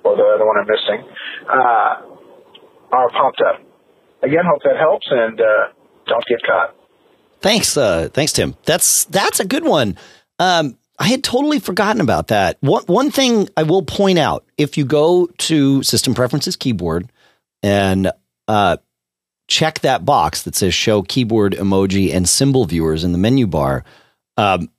or the other one I'm missing, uh, are popped up. Again, hope that helps, and uh, don't get caught. Thanks, uh, thanks, Tim. That's that's a good one. Um, I had totally forgotten about that. One one thing I will point out: if you go to System Preferences keyboard and uh, check that box that says Show Keyboard Emoji and Symbol Viewers in the menu bar, um,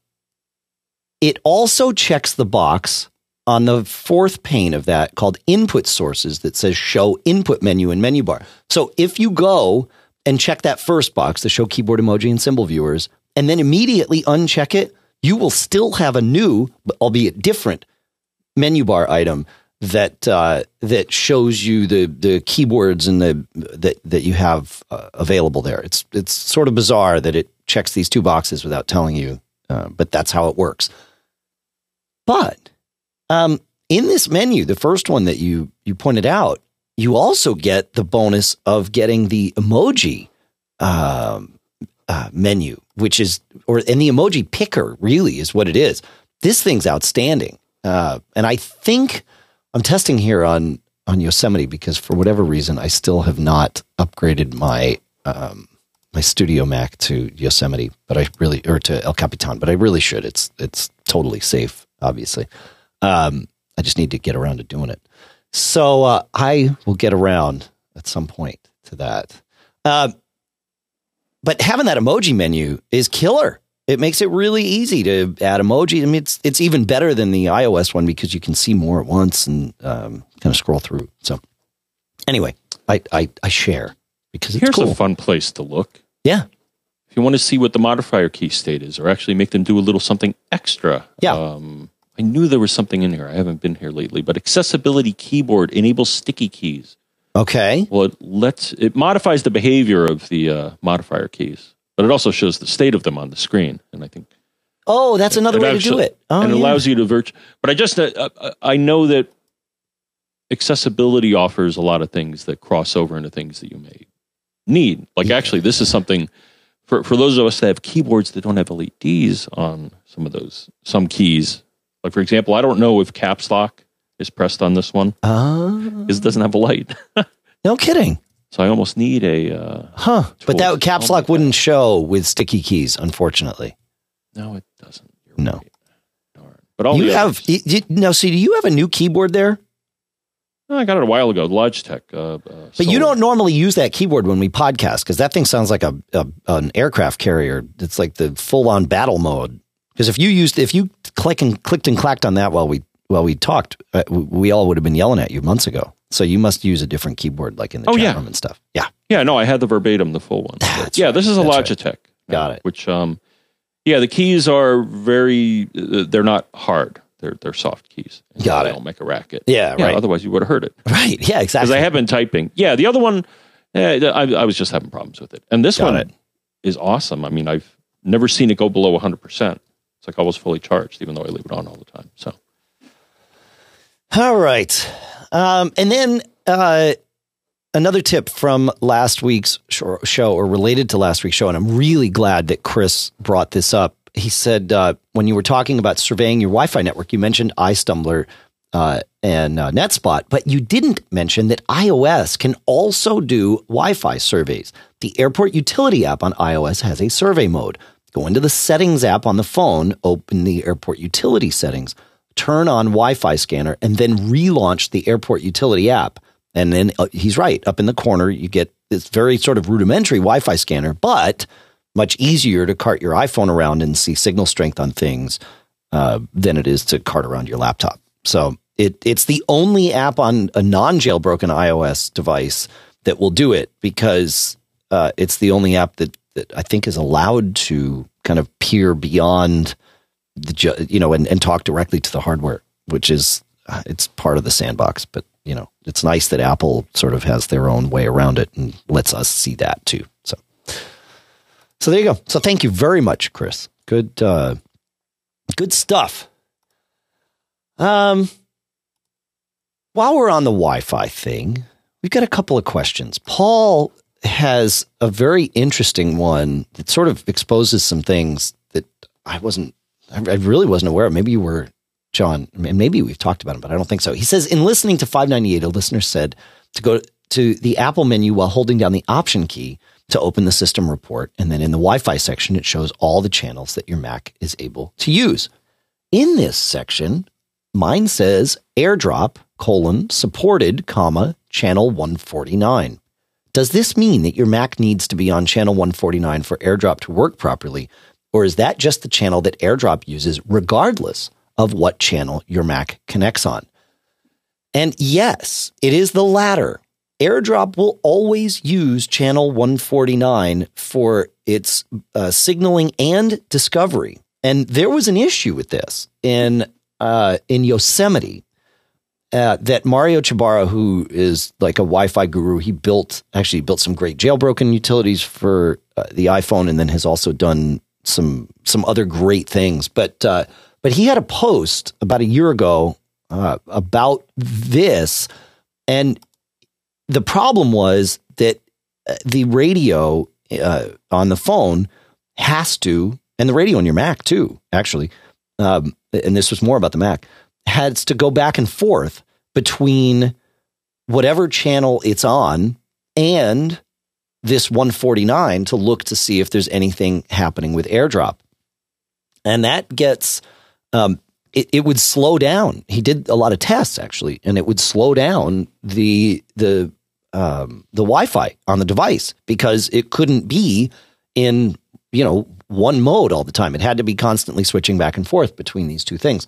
it also checks the box on the fourth pane of that called Input Sources that says Show Input Menu and Menu Bar. So if you go and check that first box, the show keyboard emoji and symbol viewers, and then immediately uncheck it, you will still have a new, albeit different, menu bar item that uh, that shows you the the keyboards and the that that you have uh, available there. It's it's sort of bizarre that it checks these two boxes without telling you, uh, but that's how it works. But um, in this menu, the first one that you you pointed out, you also get the bonus of getting the emoji um, uh, menu, which is, or and the emoji picker really is what it is. This thing's outstanding, uh, and I think I'm testing here on on Yosemite because for whatever reason I still have not upgraded my um, my Studio Mac to Yosemite, but I really or to El Capitan, but I really should. It's it's totally safe, obviously. Um, I just need to get around to doing it. So uh, I will get around at some point to that. Uh, but having that emoji menu is killer. It makes it really easy to add emoji. I mean, it's it's even better than the iOS one because you can see more at once and um, kind of scroll through. So anyway, I I, I share because it's Here's cool. a fun place to look. yeah, If you want to see what the modifier key state is, or actually make them do a little something extra. Yeah. Um, I knew there was something in here. I haven't been here lately, but accessibility keyboard enables sticky keys. okay, Well, it lets it modifies the behavior of the uh, modifier keys, but it also shows the state of them on the screen. And I think oh, that's another way to do it. Oh, and it yeah. allows you to virtu But I just uh, uh, I know that accessibility offers a lot of things that cross over into things that you may need. Like actually, this is something for for those of us that have keyboards that don't have LEDs on some of those some keys. Like for example, I don't know if caps lock is pressed on this one because it doesn't have a light. no kidding, So I almost need a. Uh, huh? But that caps Oh lock wouldn't show with sticky keys, unfortunately. no, it doesn't. You're No. right. Darn. But all you have others- you, now. See, do you have a new keyboard there? I got it a while ago. Logitech. Uh, uh, But you don't normally use that keyboard when we podcast because that thing sounds like a, a an aircraft carrier. It's like the full on battle mode. Because if you used if you click and clicked and clacked on that while we while we talked, uh, we all would have been yelling at you months ago. So you must use a different keyboard, like in the Oh, chat yeah. room and stuff. Yeah, Yeah, no, I had the verbatim, the full one. Yeah, right. this is a That's right. Logitech. Got it. Which, um, yeah, the keys are very. Uh, they're not hard. They're they're soft keys. Got they it. Don't make a racket. Yeah, right. Otherwise, you would have heard it right. Yeah, exactly. because. I have been typing. Yeah, the other one, eh, I, I was just having problems with it, and this Got one it. is awesome. I mean, I've never seen it go below 100. It's like almost fully charged, even though I leave it on all the time. So All right. Um, and then uh, another tip from last week's show, or related to last week's show, and I'm really glad that Chris brought this up. He said uh, when you were talking about surveying your Wi-Fi network, you mentioned iStumbler. uh, and uh, NetSpot, but you didn't mention that iOS can also do Wi-Fi surveys. The Airport Utility app on iOS has a survey mode. Go into the Settings app on the phone, open the Airport Utility settings, turn on Wi-Fi scanner, and then relaunch the Airport Utility app. And then uh, he's right up in the corner. You get this very sort of rudimentary Wi-Fi scanner, but much easier to cart your iPhone around and see signal strength on things uh, than it is to cart around your laptop. So it it's the only app on a non-jailbroken iOS device that will do it because uh, it's the only app that, that I think is allowed to kind of peer beyond the you know and, and talk directly to the hardware, which is uh, it's part of the sandbox. But you know it's nice that Apple sort of has their own way around it and lets us see that too. So so there you go. So thank you very much, Chris. Good uh, good stuff. Um, while we're on the Wi-Fi thing, we've got a couple of questions. Paul has a very interesting one that sort of exposes some things that I wasn't, I really wasn't aware of. Maybe you were, John, and maybe we've talked about it, but I don't think so. He says, in listening to 598, a listener said to go to the Apple menu while holding down the option key to open the system report. And then in the Wi Fi section, it shows all the channels that your Mac is able to use. In this section, mine says airdrop colon supported comma channel 149. Does this mean that your Mac needs to be on channel 149 for airdrop to work properly? Or is that just the channel that airdrop uses regardless of what channel your Mac connects on? And yes, it is the latter. AirDrop will always use channel 149 for its uh, signaling and discovery. And there was an issue with this in uh, in Yosemite uh, that Mario Ciabarra, who is like a Wi-Fi guru, he built actually built some great jailbroken utilities for uh, the iPhone, and then has also done some some other great things. But uh, but he had a post about a year ago uh, about this, and the problem was that uh, the radio uh, on the phone has to, and the radio on your Mac too, actually, um, and this was more about the Mac, has to go back and forth between whatever channel it's on and this 149 to look to see if there's anything happening with airdrop. And that gets, um, it, it would slow down. He did a lot of tests actually, and it would slow down the, the, um, the Wi-Fi on the device because it couldn't be in you know one mode all the time. It had to be constantly switching back and forth between these two things.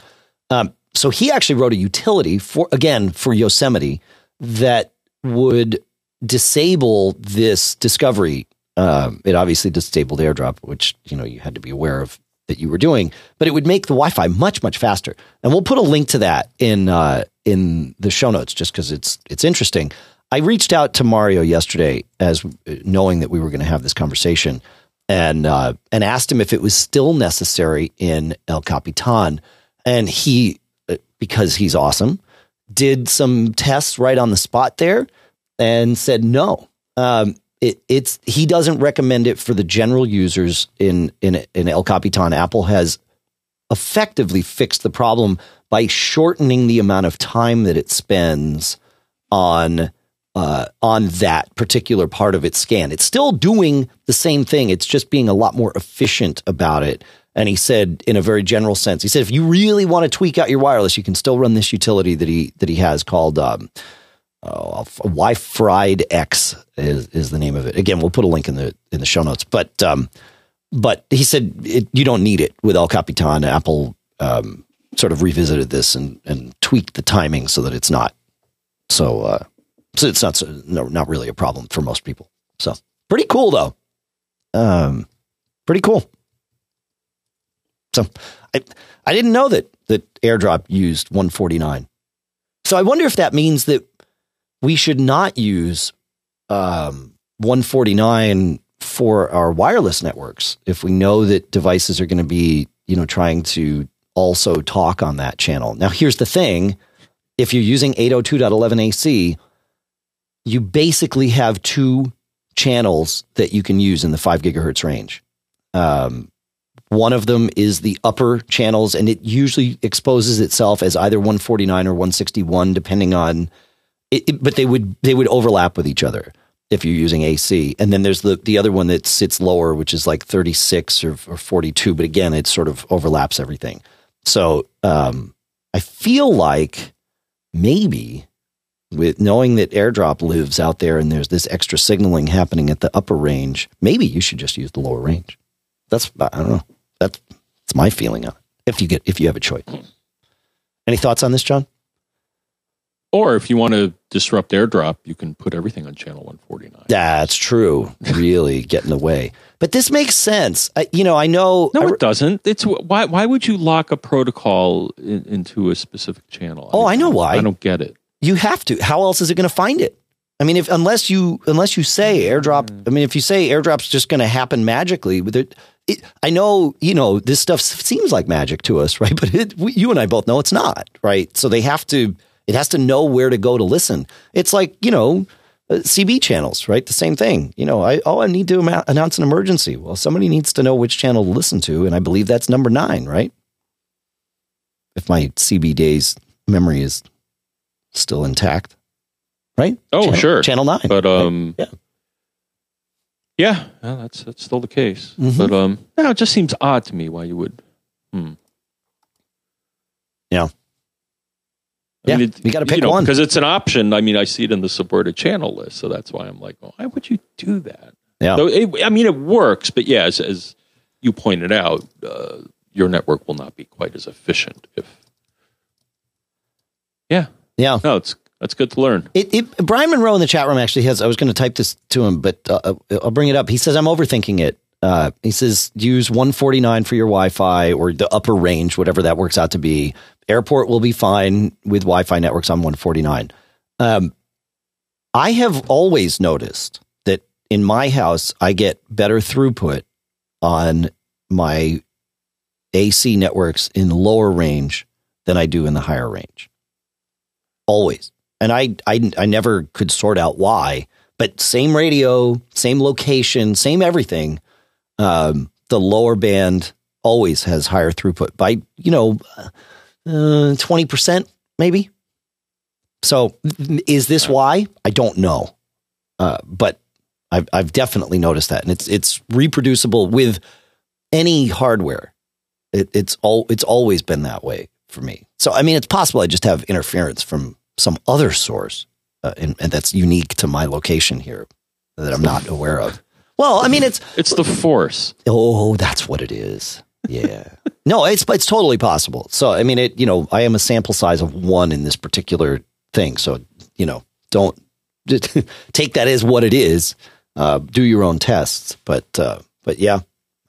Um, so he actually wrote a utility for again for Yosemite that would disable this discovery. Um, it obviously disabled AirDrop, which you know you had to be aware of that you were doing, but it would make the Wi-Fi much much faster. And we'll put a link to that in uh, in the show notes just because it's it's interesting. I reached out to Mario yesterday as knowing that we were going to have this conversation and uh, and asked him if it was still necessary in El Capitan, and he uh, because he's awesome did some tests right on the spot there and said no. Um, it, it's he doesn't recommend it for the general users in in in El Capitan. Apple has effectively fixed the problem by shortening the amount of time that it spends on uh, on that particular part of its scan. It's still doing the same thing. It's just being a lot more efficient about it. And he said, in a very general sense, he said, if you really want to tweak out your wireless, you can still run this utility that he that he has called um, oh, Wi-Fried X is, is the name of it. Again, we'll put a link in the in the show notes. But um, but he said it, you don't need it with El Capitan. Apple um, sort of revisited this and and tweaked the timing so that it's not so. Uh, so it's not no, not really a problem for most people. So pretty cool though. Um, pretty cool. So I I didn't know that that AirDrop used 149. So I wonder if that means that we should not use um, 149 for our wireless networks if we know that devices are going to be you know trying to also talk on that channel. Now here's the thing: if you're using 802.11 AC you basically have two channels that you can use in the five gigahertz range. Um, one of them is the upper channels, and it usually exposes itself as either 149 or 161, depending on it, it, but they would they would overlap with each other if you're using AC. And then there's the the other one that sits lower, which is like 36 or, or 42. But again, it sort of overlaps everything. So um, I feel like maybe with knowing that airdrop lives out there and there's this extra signaling happening at the upper range, maybe you should just use the lower range. That's I don't know. That's that's my feeling on it. If you get if you have a choice. Any thoughts on this, John? Or if you want to disrupt airdrop, you can put everything on channel 149. That's true. Really get in the way. But this makes sense. I, you know, I know. No, I, it doesn't. It's why. Why would you lock a protocol in, into a specific channel? Oh, I know why. I don't get it. You have to. How else is it going to find it? I mean, if unless you unless you say airdrop. Hmm. I mean, if you say airdrop's just going to happen magically with it, I know you know this stuff seems like magic to us, right? But it, we, you and I both know it's not, right? So they have to it has to know where to go to listen. It's like, you know, uh, CB channels, right? The same thing. You know, I oh, I need to am- announce an emergency. Well, somebody needs to know which channel to listen to, and I believe that's number nine, right? If my CB days memory is still intact, right? Oh, channel, sure, channel nine. But um, right? yeah, yeah, well, that's that's still the case. Mm-hmm. But um, no, it just seems odd to me why you would. Hmm. Yeah. I yeah, mean, it, you got to pick you know, one because it's an option. I mean, I see it in the supported channel list, so that's why I'm like, well, why would you do that? Yeah, so it, I mean, it works, but yeah, as, as you pointed out, uh, your network will not be quite as efficient if. Yeah, yeah, no, it's that's good to learn. It, it, Brian Monroe in the chat room actually has. I was going to type this to him, but uh, I'll bring it up. He says I'm overthinking it. Uh, he says use 149 for your Wi-Fi or the upper range, whatever that works out to be. Airport will be fine with Wi-Fi networks on 149. Um, I have always noticed that in my house, I get better throughput on my AC networks in lower range than I do in the higher range. Always, and I I, I never could sort out why. But same radio, same location, same everything. Um, the lower band always has higher throughput by you know uh, twenty uh, percent maybe. So is this why? I don't know, uh, but I've I've definitely noticed that, and it's it's reproducible with any hardware. It, it's all it's always been that way for me. So I mean, it's possible I just have interference from some other source, uh, and, and that's unique to my location here that I'm not aware of. Well, I mean, it's it's the force. Oh, that's what it is. Yeah. no, it's it's totally possible. So, I mean, it. You know, I am a sample size of one in this particular thing. So, you know, don't take that as what it is. Uh, do your own tests. But, uh, but yeah,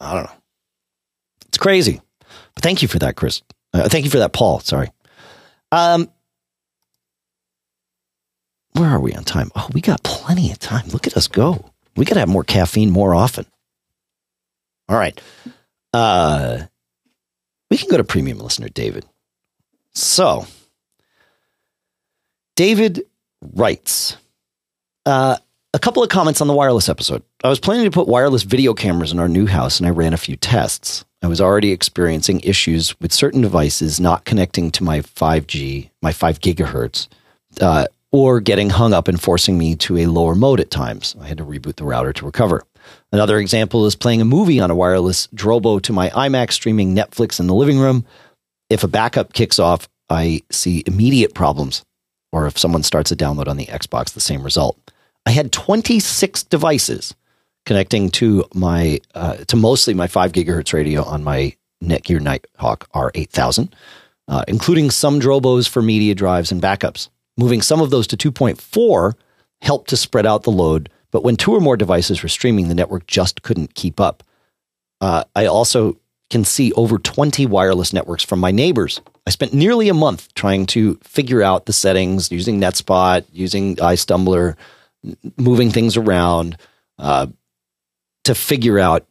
I don't know. It's crazy. But thank you for that, Chris. Uh, thank you for that, Paul. Sorry. Um, where are we on time? Oh, we got plenty of time. Look at us go. We got to have more caffeine more often. All right. Uh, we can go to premium listener David. So, David writes uh, a couple of comments on the wireless episode. I was planning to put wireless video cameras in our new house and I ran a few tests. I was already experiencing issues with certain devices not connecting to my 5G, my 5 gigahertz, uh, or getting hung up and forcing me to a lower mode at times. I had to reboot the router to recover. Another example is playing a movie on a wireless Drobo to my iMac streaming Netflix in the living room. If a backup kicks off, I see immediate problems. Or if someone starts a download on the Xbox, the same result. I had 26 devices connecting to my uh, to mostly my 5 gigahertz radio on my Netgear Nighthawk R8000, uh, including some Drobos for media drives and backups. Moving some of those to 2.4 helped to spread out the load, but when two or more devices were streaming, the network just couldn't keep up. Uh, I also can see over 20 wireless networks from my neighbors. I spent nearly a month trying to figure out the settings using NetSpot, using iStumbler, moving things around uh, to figure out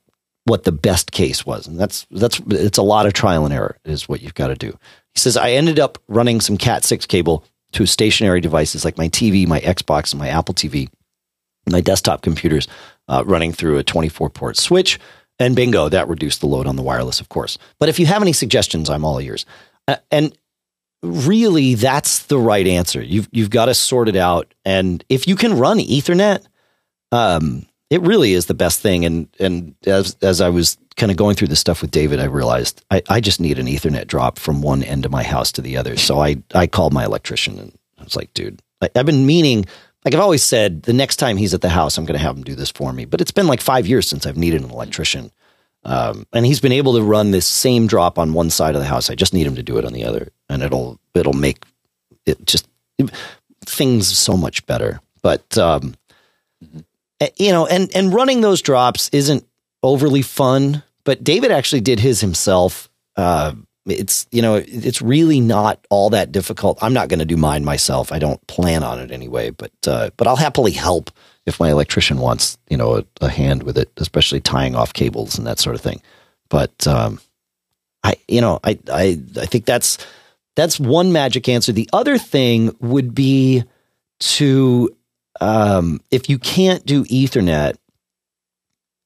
what the best case was. And that's that's it's a lot of trial and error is what you've got to do. He says I ended up running some Cat 6 cable to stationary devices like my TV, my Xbox, and my Apple TV, my desktop computers uh, running through a 24 port switch. And bingo, that reduced the load on the wireless, of course. But if you have any suggestions, I'm all ears. Uh, and really, that's the right answer. You've you've got to sort it out. And if you can run Ethernet, um, it really is the best thing. And and as as I was kind of going through this stuff with David, I realized I, I just need an Ethernet drop from one end of my house to the other. So I I called my electrician and I was like, dude, I, I've been meaning. Like I've always said, the next time he's at the house, I'm going to have him do this for me. But it's been like five years since I've needed an electrician. Um, and he's been able to run this same drop on one side of the house. I just need him to do it on the other, and it'll it'll make it just things so much better. But um, mm-hmm. You know, and and running those drops isn't overly fun. But David actually did his himself. Uh, it's you know it's really not all that difficult. I'm not going to do mine myself. I don't plan on it anyway, but uh, but I'll happily help if my electrician wants you know a, a, hand with it, especially tying off cables and that sort of thing. But um, I you know I I I think that's that's one magic answer. The other thing would be to um, if you can't do Ethernet,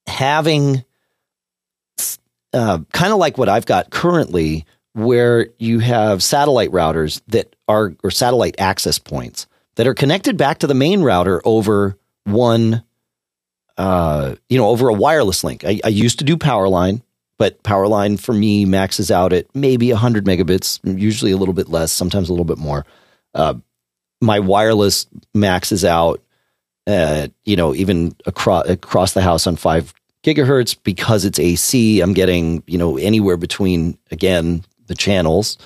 having uh, kind of like what I've got currently, where you have satellite routers that are, or satellite access points that are connected back to the main router over one, uh, you know, over a wireless link. I, I used to do Powerline, but Powerline for me maxes out at maybe 100 megabits, usually a little bit less, sometimes a little bit more. Uh, my wireless maxes out, uh, you know, even across across the house on five gigahertz because it's AC. I'm getting, you know, anywhere between, again, the channels.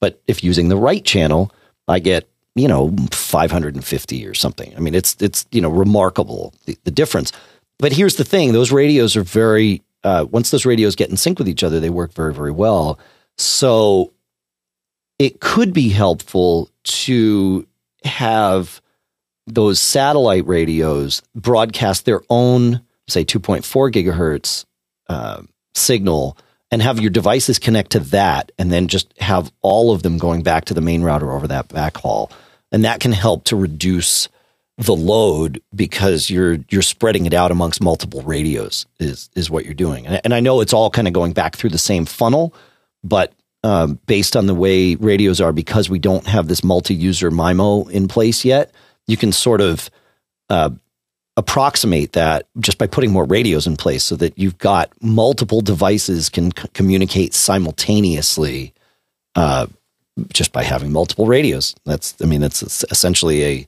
But if using the right channel, I get, you know, 550 or something. I mean, it's, it's, you know, remarkable the, the difference. But here's the thing those radios are very, uh, once those radios get in sync with each other, they work very, very well. So it could be helpful to have those satellite radios broadcast their own say 2.4 gigahertz uh, signal and have your devices connect to that and then just have all of them going back to the main router over that backhaul. And that can help to reduce the load because you're you're spreading it out amongst multiple radios is is what you're doing. And, and I know it's all kind of going back through the same funnel but um, based on the way radios are because we don't have this multi-user MIMO in place yet you can sort of uh, approximate that just by putting more radios in place so that you've got multiple devices can c- communicate simultaneously uh, just by having multiple radios. That's, I mean, that's essentially a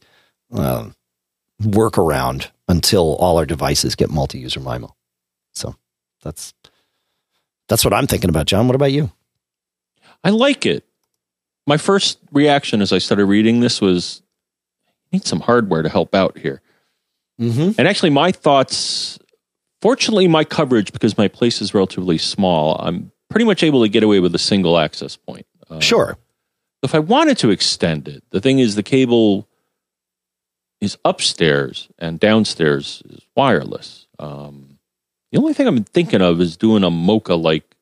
uh, workaround until all our devices get multi-user MIMO. So that's that's what I'm thinking about, John. What about you? I like it. My first reaction as I started reading this was, I need some hardware to help out here. Mm-hmm. And actually, my thoughts, fortunately, my coverage, because my place is relatively small, I'm pretty much able to get away with a single access point. Uh, sure. If I wanted to extend it, the thing is, the cable is upstairs and downstairs is wireless. Um, the only thing I'm thinking of is doing a MoCA like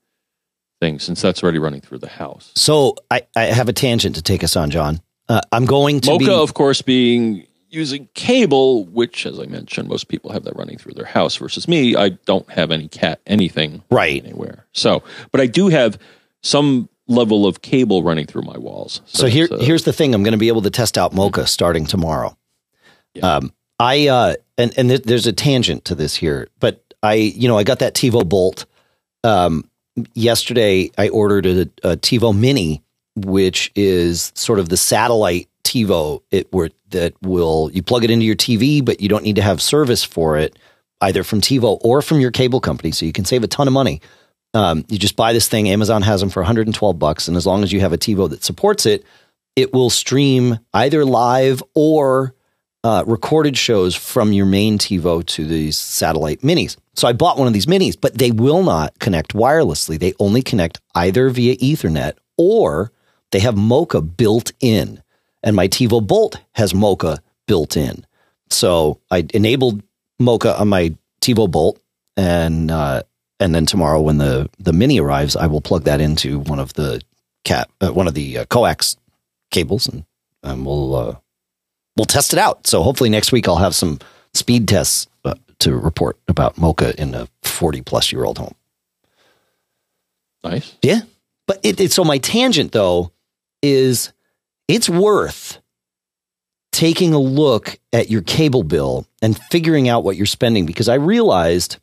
thing since that's already running through the house. So I, I have a tangent to take us on, John. Uh, I'm going to MoCA, be, of course, being using cable, which, as I mentioned, most people have that running through their house. Versus me, I don't have any cat anything right anywhere. So, but I do have some level of cable running through my walls. So, so here, uh, here's the thing: I'm going to be able to test out MoCA starting tomorrow. Yeah. Um, I uh, and and th- there's a tangent to this here, but I, you know, I got that TiVo Bolt. Um, yesterday, I ordered a, a TiVo Mini, which is sort of the satellite TiVo it where that will you plug it into your TV, but you don't need to have service for it either from TiVo or from your cable company, so you can save a ton of money. Um, you just buy this thing. Amazon has them for 112 bucks, and as long as you have a TiVo that supports it, it will stream either live or uh, recorded shows from your main TiVo to these satellite minis. So I bought one of these minis, but they will not connect wirelessly. They only connect either via Ethernet or they have MoCA built in and my TiVo Bolt has MoCA built in. So I enabled MoCA on my TiVo Bolt, and uh, and then tomorrow when the the Mini arrives, I will plug that into one of the cat uh, one of the uh, coax cables, and and we'll uh, we'll test it out. So hopefully next week I'll have some speed tests uh, to report about MoCA in a forty plus year old home. Nice. Yeah. But it, it so my tangent though is it's worth taking a look at your cable bill and figuring out what you're spending because I realized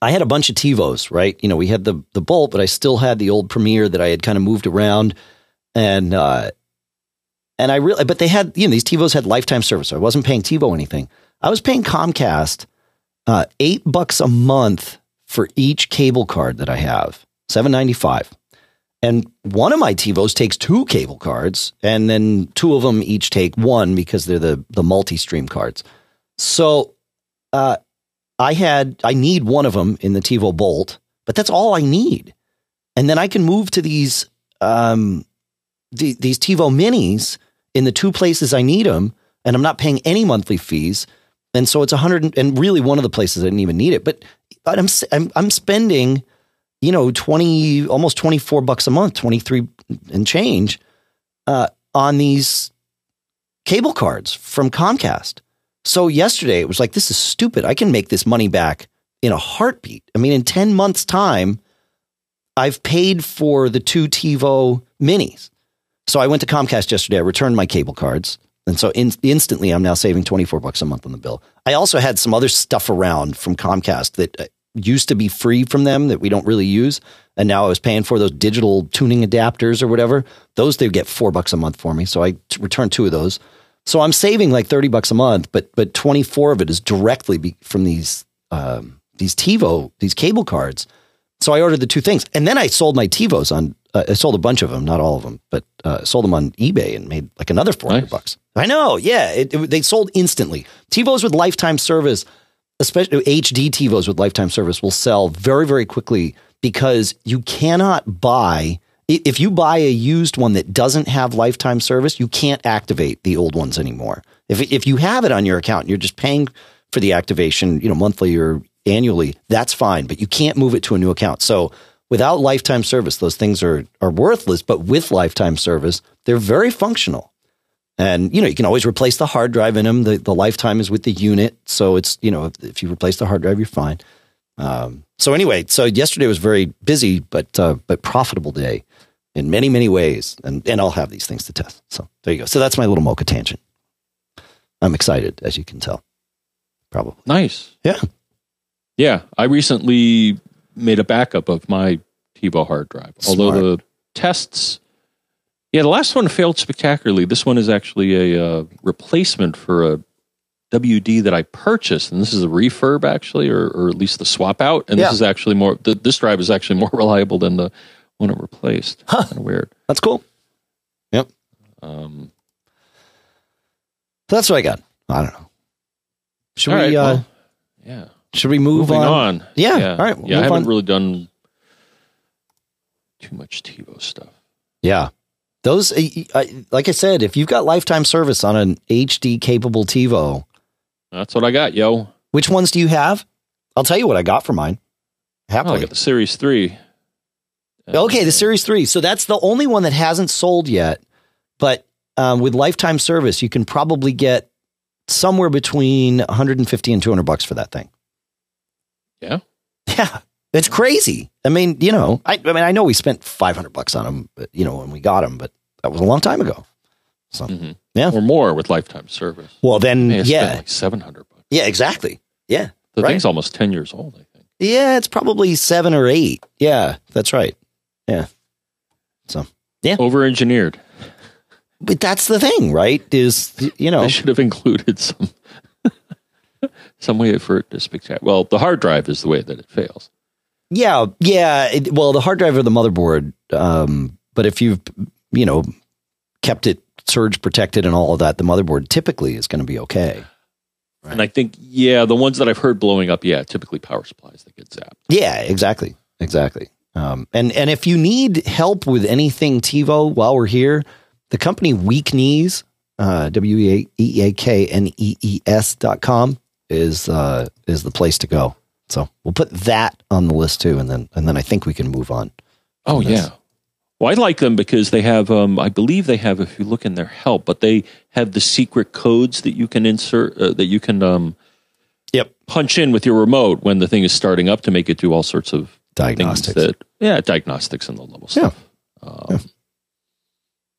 I had a bunch of TiVos, right? You know, we had the the Bolt, but I still had the old Premiere that I had kind of moved around and uh and I really but they had, you know, these TiVos had lifetime service. So I wasn't paying TiVo anything. I was paying Comcast uh 8 bucks a month for each cable card that I have. 795. And one of my TiVos takes two cable cards, and then two of them each take one because they're the the multi-stream cards. So uh, I had I need one of them in the TiVo Bolt, but that's all I need. And then I can move to these um, the, these TiVo Minis in the two places I need them, and I'm not paying any monthly fees. And so it's a hundred, and really one of the places I didn't even need it. But, but I'm, I'm I'm spending you know, 20, almost 24 bucks a month, 23 and change uh, on these cable cards from Comcast. So yesterday it was like, this is stupid. I can make this money back in a heartbeat. I mean, in 10 months' time, I've paid for the two TiVo minis. So I went to Comcast yesterday. I returned my cable cards. And so in, instantly, I'm now saving 24 bucks a month on the bill. I also had some other stuff around from Comcast that uh, used to be free from them that we don't really use. And now I was paying for those digital tuning adapters or whatever. Those they get four bucks a month for me. So I t- returned two of those. So I'm saving like 30 bucks a month, but, but 24 of it is directly be, from these, um, these TiVo, these cable cards. So I ordered the two things and then I sold my TiVos on, uh, I sold a bunch of them, not all of them, but uh, sold them on eBay and made like another 400 Nice. bucks. I know. Yeah. It, it- they sold instantly. TiVos with lifetime service especially HD TiVos with lifetime service will sell very, very quickly because you cannot buy. If you buy a used one that doesn't have lifetime service, you can't activate the old ones anymore. If if you have it on your account, and you're just paying for the activation, you know, monthly or annually. That's fine, but you can't move it to a new account. So without lifetime service, those things are are worthless. But with lifetime service, they're very functional. And you know, you can always replace the hard drive in them. The the lifetime is with the unit, so it's you know, if, if you replace the hard drive, you're fine. Um, so anyway, so yesterday was very busy, but uh, but profitable day in many many ways, and and I'll have these things to test. So there you go. So that's my little MoCA tangent. I'm excited, as you can tell, probably. Nice. Yeah. Yeah. I recently made a backup of my TiVo hard drive. Although the tests, yeah, the last one failed spectacularly. This one is actually a uh, replacement for a WD that I purchased, and this is a refurb actually, or, or at least the swap out. And Yeah. this is actually more. The, this drive is actually more reliable than the one it replaced. Huh. Kind of weird. That's cool. Yep. Um, So that's what I got. I don't know. Should all we? right, uh, well, yeah. Should we move Moving on? on. Yeah, Yeah. all right, yeah, I haven't on. really done too much TiVo stuff. Yeah. Those, uh, like I said, if you've got lifetime service on an HD capable TiVo, That's what I got, yo. which ones do you have? I'll tell you what I got for mine. Oh, I Happily. got the Series 3. okay, the Series 3. So that's the only one that hasn't sold yet. But um, with lifetime service, you can probably get somewhere between 150 and 200 bucks for that thing. Yeah. Yeah. It's crazy. I mean, you know, I, I mean, I know we spent 500 bucks on them, but, you know, when we got them, but that was a long time ago. So, Mhm. Yeah. Or more with lifetime service. well, then, May have spent yeah. like 700 bucks. Yeah, exactly. Yeah. The Right. thing's almost 10 years old, I think. Yeah, it's probably seven or eight. Yeah, that's right. Yeah. So, yeah. Over engineered. but that's the thing, right? Is, you know, They should have included some some way for it to spectacular. Well, the hard drive is the way that it fails. yeah, yeah. It, well, the hard drive or the motherboard. Um, but if you've, you know, kept it surge protected and all of that, the motherboard typically is going to be okay. And I think, yeah, the ones that I've heard blowing up, yeah, typically power supplies that get zapped. Yeah, exactly. Exactly. Um, and, and if you need help with anything TiVo while we're here, the company Weaknees, uh, W E A K N E E S dot com is, uh, is the place to go. So we'll put that on the list too. And then, and then I think we can move on. Oh, yeah. Well, I like them because they have, um, I believe they have, if you look in their help, but they have the secret codes that you can insert, uh, that you can um, Yep. punch in with your remote when the thing is starting up to make it do all sorts of Diagnostics. That, yeah, diagnostics and the level Yeah. stuff. Um,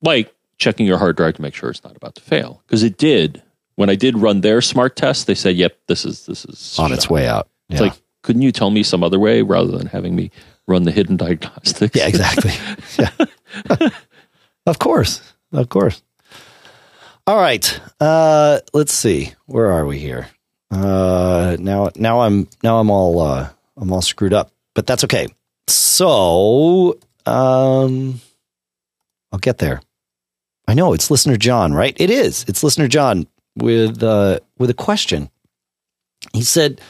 Like checking your hard drive to make sure it's not about to fail. Because it did. When I did run their smart test, they said, "Yep, this is this is on its shot." way out. It's like, couldn't you tell me some other way rather than having me run the hidden diagnostics? yeah, exactly. yeah. of course. Of course. All right. Uh, let's see. Where are we here? Uh, now, now I'm, now I'm all, uh, I'm all screwed up, but that's okay. So, um, I'll get there. I know it's listener John, right? It is. It's listener John with, uh, with a question. He said,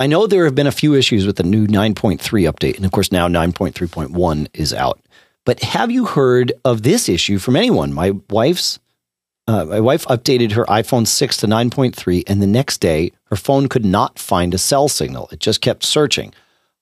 I know there have been a few issues with the new 9.3 update, and of course now 9.3.1 is out. But have you heard of this issue from anyone? My wife's uh, my wife updated her iPhone 6 to 9.3, and the next day her phone could not find a cell signal. It just kept searching.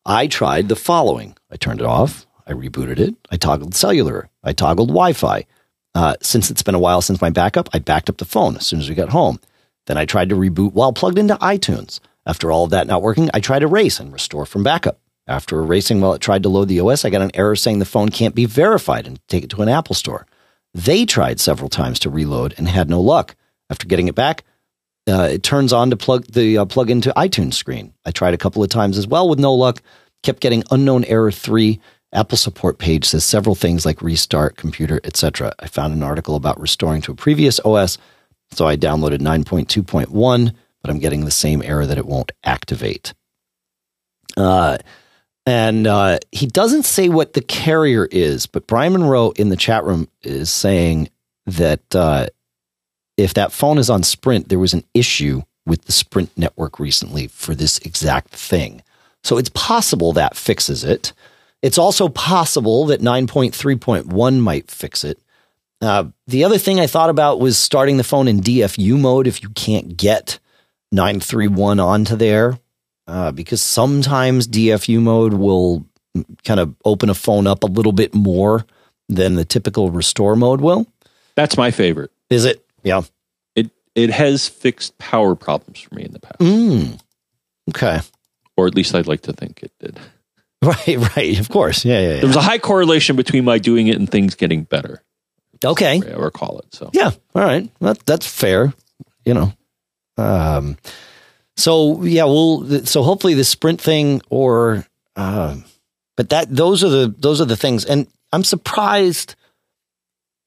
I tried the following: I turned it off, I rebooted it, I toggled cellular, I toggled Wi-Fi. Uh, since it's been a while since my backup, I backed up the phone as soon as we got home. Then I tried to reboot while plugged into iTunes. After all of that not working, I tried erase and restore from backup. After erasing while it tried to load the OS, I got an error saying the phone can't be verified and take it to an Apple store. They tried several times to reload and had no luck. After getting it back, uh, it turns on to plug the uh, plug into iTunes screen. I tried a couple of times as well with no luck. Kept getting unknown error three. Apple support page says several things like restart computer, etc. I found an article about restoring to a previous OS, so I downloaded 9.2.1, but I'm getting the same error that it won't activate. Uh, and uh, he doesn't say what the carrier is, but Brian Monroe in the chat room is saying that uh, if that phone is on Sprint, there was an issue with the Sprint network recently for this exact thing. So it's possible that fixes it. It's also possible that 9.3.1 might fix it. Uh, the other thing I thought about was starting the phone in DFU mode if you can't get 931 onto there uh, because sometimes DFU mode will kind of open a phone up a little bit more than the typical restore mode will. That's my favorite. Is it? Yeah. It it has fixed power problems for me in the past, Mm. Okay. or at least I'd like to think it did. Right, right. Of course. Yeah, yeah, There was a high correlation between my doing it and things getting better, Okay. or call it so. Yeah. All right. That, that's fair. You know. Um, so yeah, we'll. So hopefully the sprint thing, or, um, but that those are the those are the things, and I'm surprised.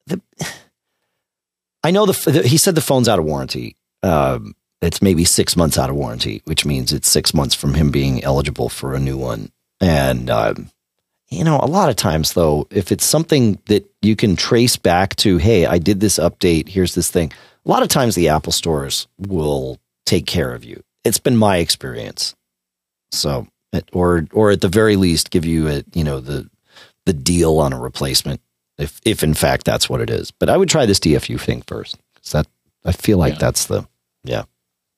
The, I know the, the he said the phone's out of warranty. Um, it's maybe six months out of warranty, which means it's six months from him being eligible for a new one. And um, you know, a lot of times though, if it's something that you can trace back to, hey, I did this update, here's this thing. A lot of times the Apple stores will take care of you. It's been my experience. So, or or at the very least, give you a you know the the deal on a replacement if if in fact that's what it is. But I would try this DFU thing first. 'cause that I feel like Yeah. that's the yeah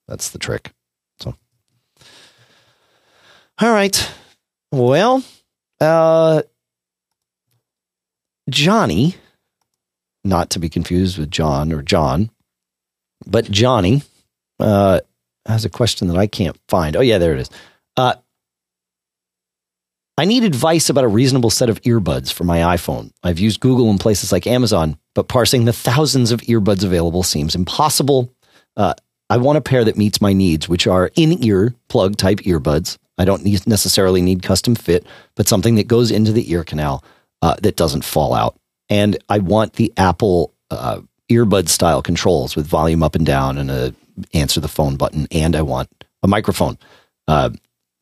that's the trick. So, all right. Well, uh, Johnny, not to be confused with John or John, but Johnny uh, has a question that I can't find. Oh, yeah, there it is. Uh, I need advice about a reasonable set of earbuds for my iPhone. I've used Google and places like Amazon, but parsing the thousands of earbuds available seems impossible. Uh, I want a pair that meets my needs, which are in ear plug type earbuds. I don't need, necessarily need custom fit, but something that goes into the ear canal uh, that doesn't fall out. And I want the Apple uh, earbud style controls with volume up and down and a answer the phone button. And I want a microphone. Uh,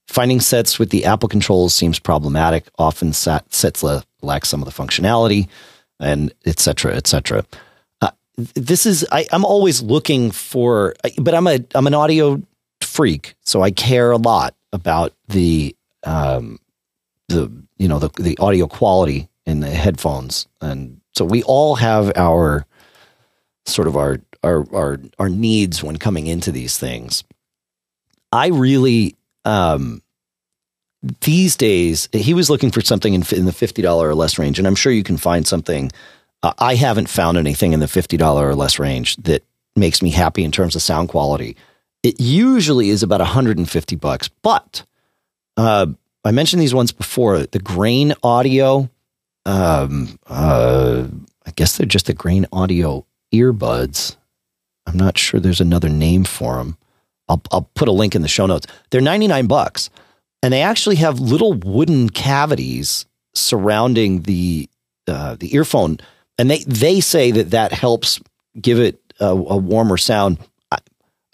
finding sets with the Apple controls seems problematic. Often sat, sets la- lack some of the functionality, and et cetera, et cetera. Uh, this is I, I'm always looking for, but I'm a I'm an audio freak, so I care a lot about the um, the you know the the audio quality in the headphones, and so we all have our sort of our our our our needs when coming into these things. I really um these days he was looking for something in, in the $50 or less range. And i'm sure you can find something uh, i haven't found anything in the $50 or less range that makes me happy in terms of sound quality it usually is about 150 bucks but uh, I mentioned these ones before. The Grain Audio, um, uh, I guess they're just the Grain Audio earbuds. I'm not sure there's another name for them. I'll, I'll put a link in the show notes. They're 99 bucks and they actually have little wooden cavities surrounding the, uh, the earphone. And they, they say that that helps give it a, a warmer sound.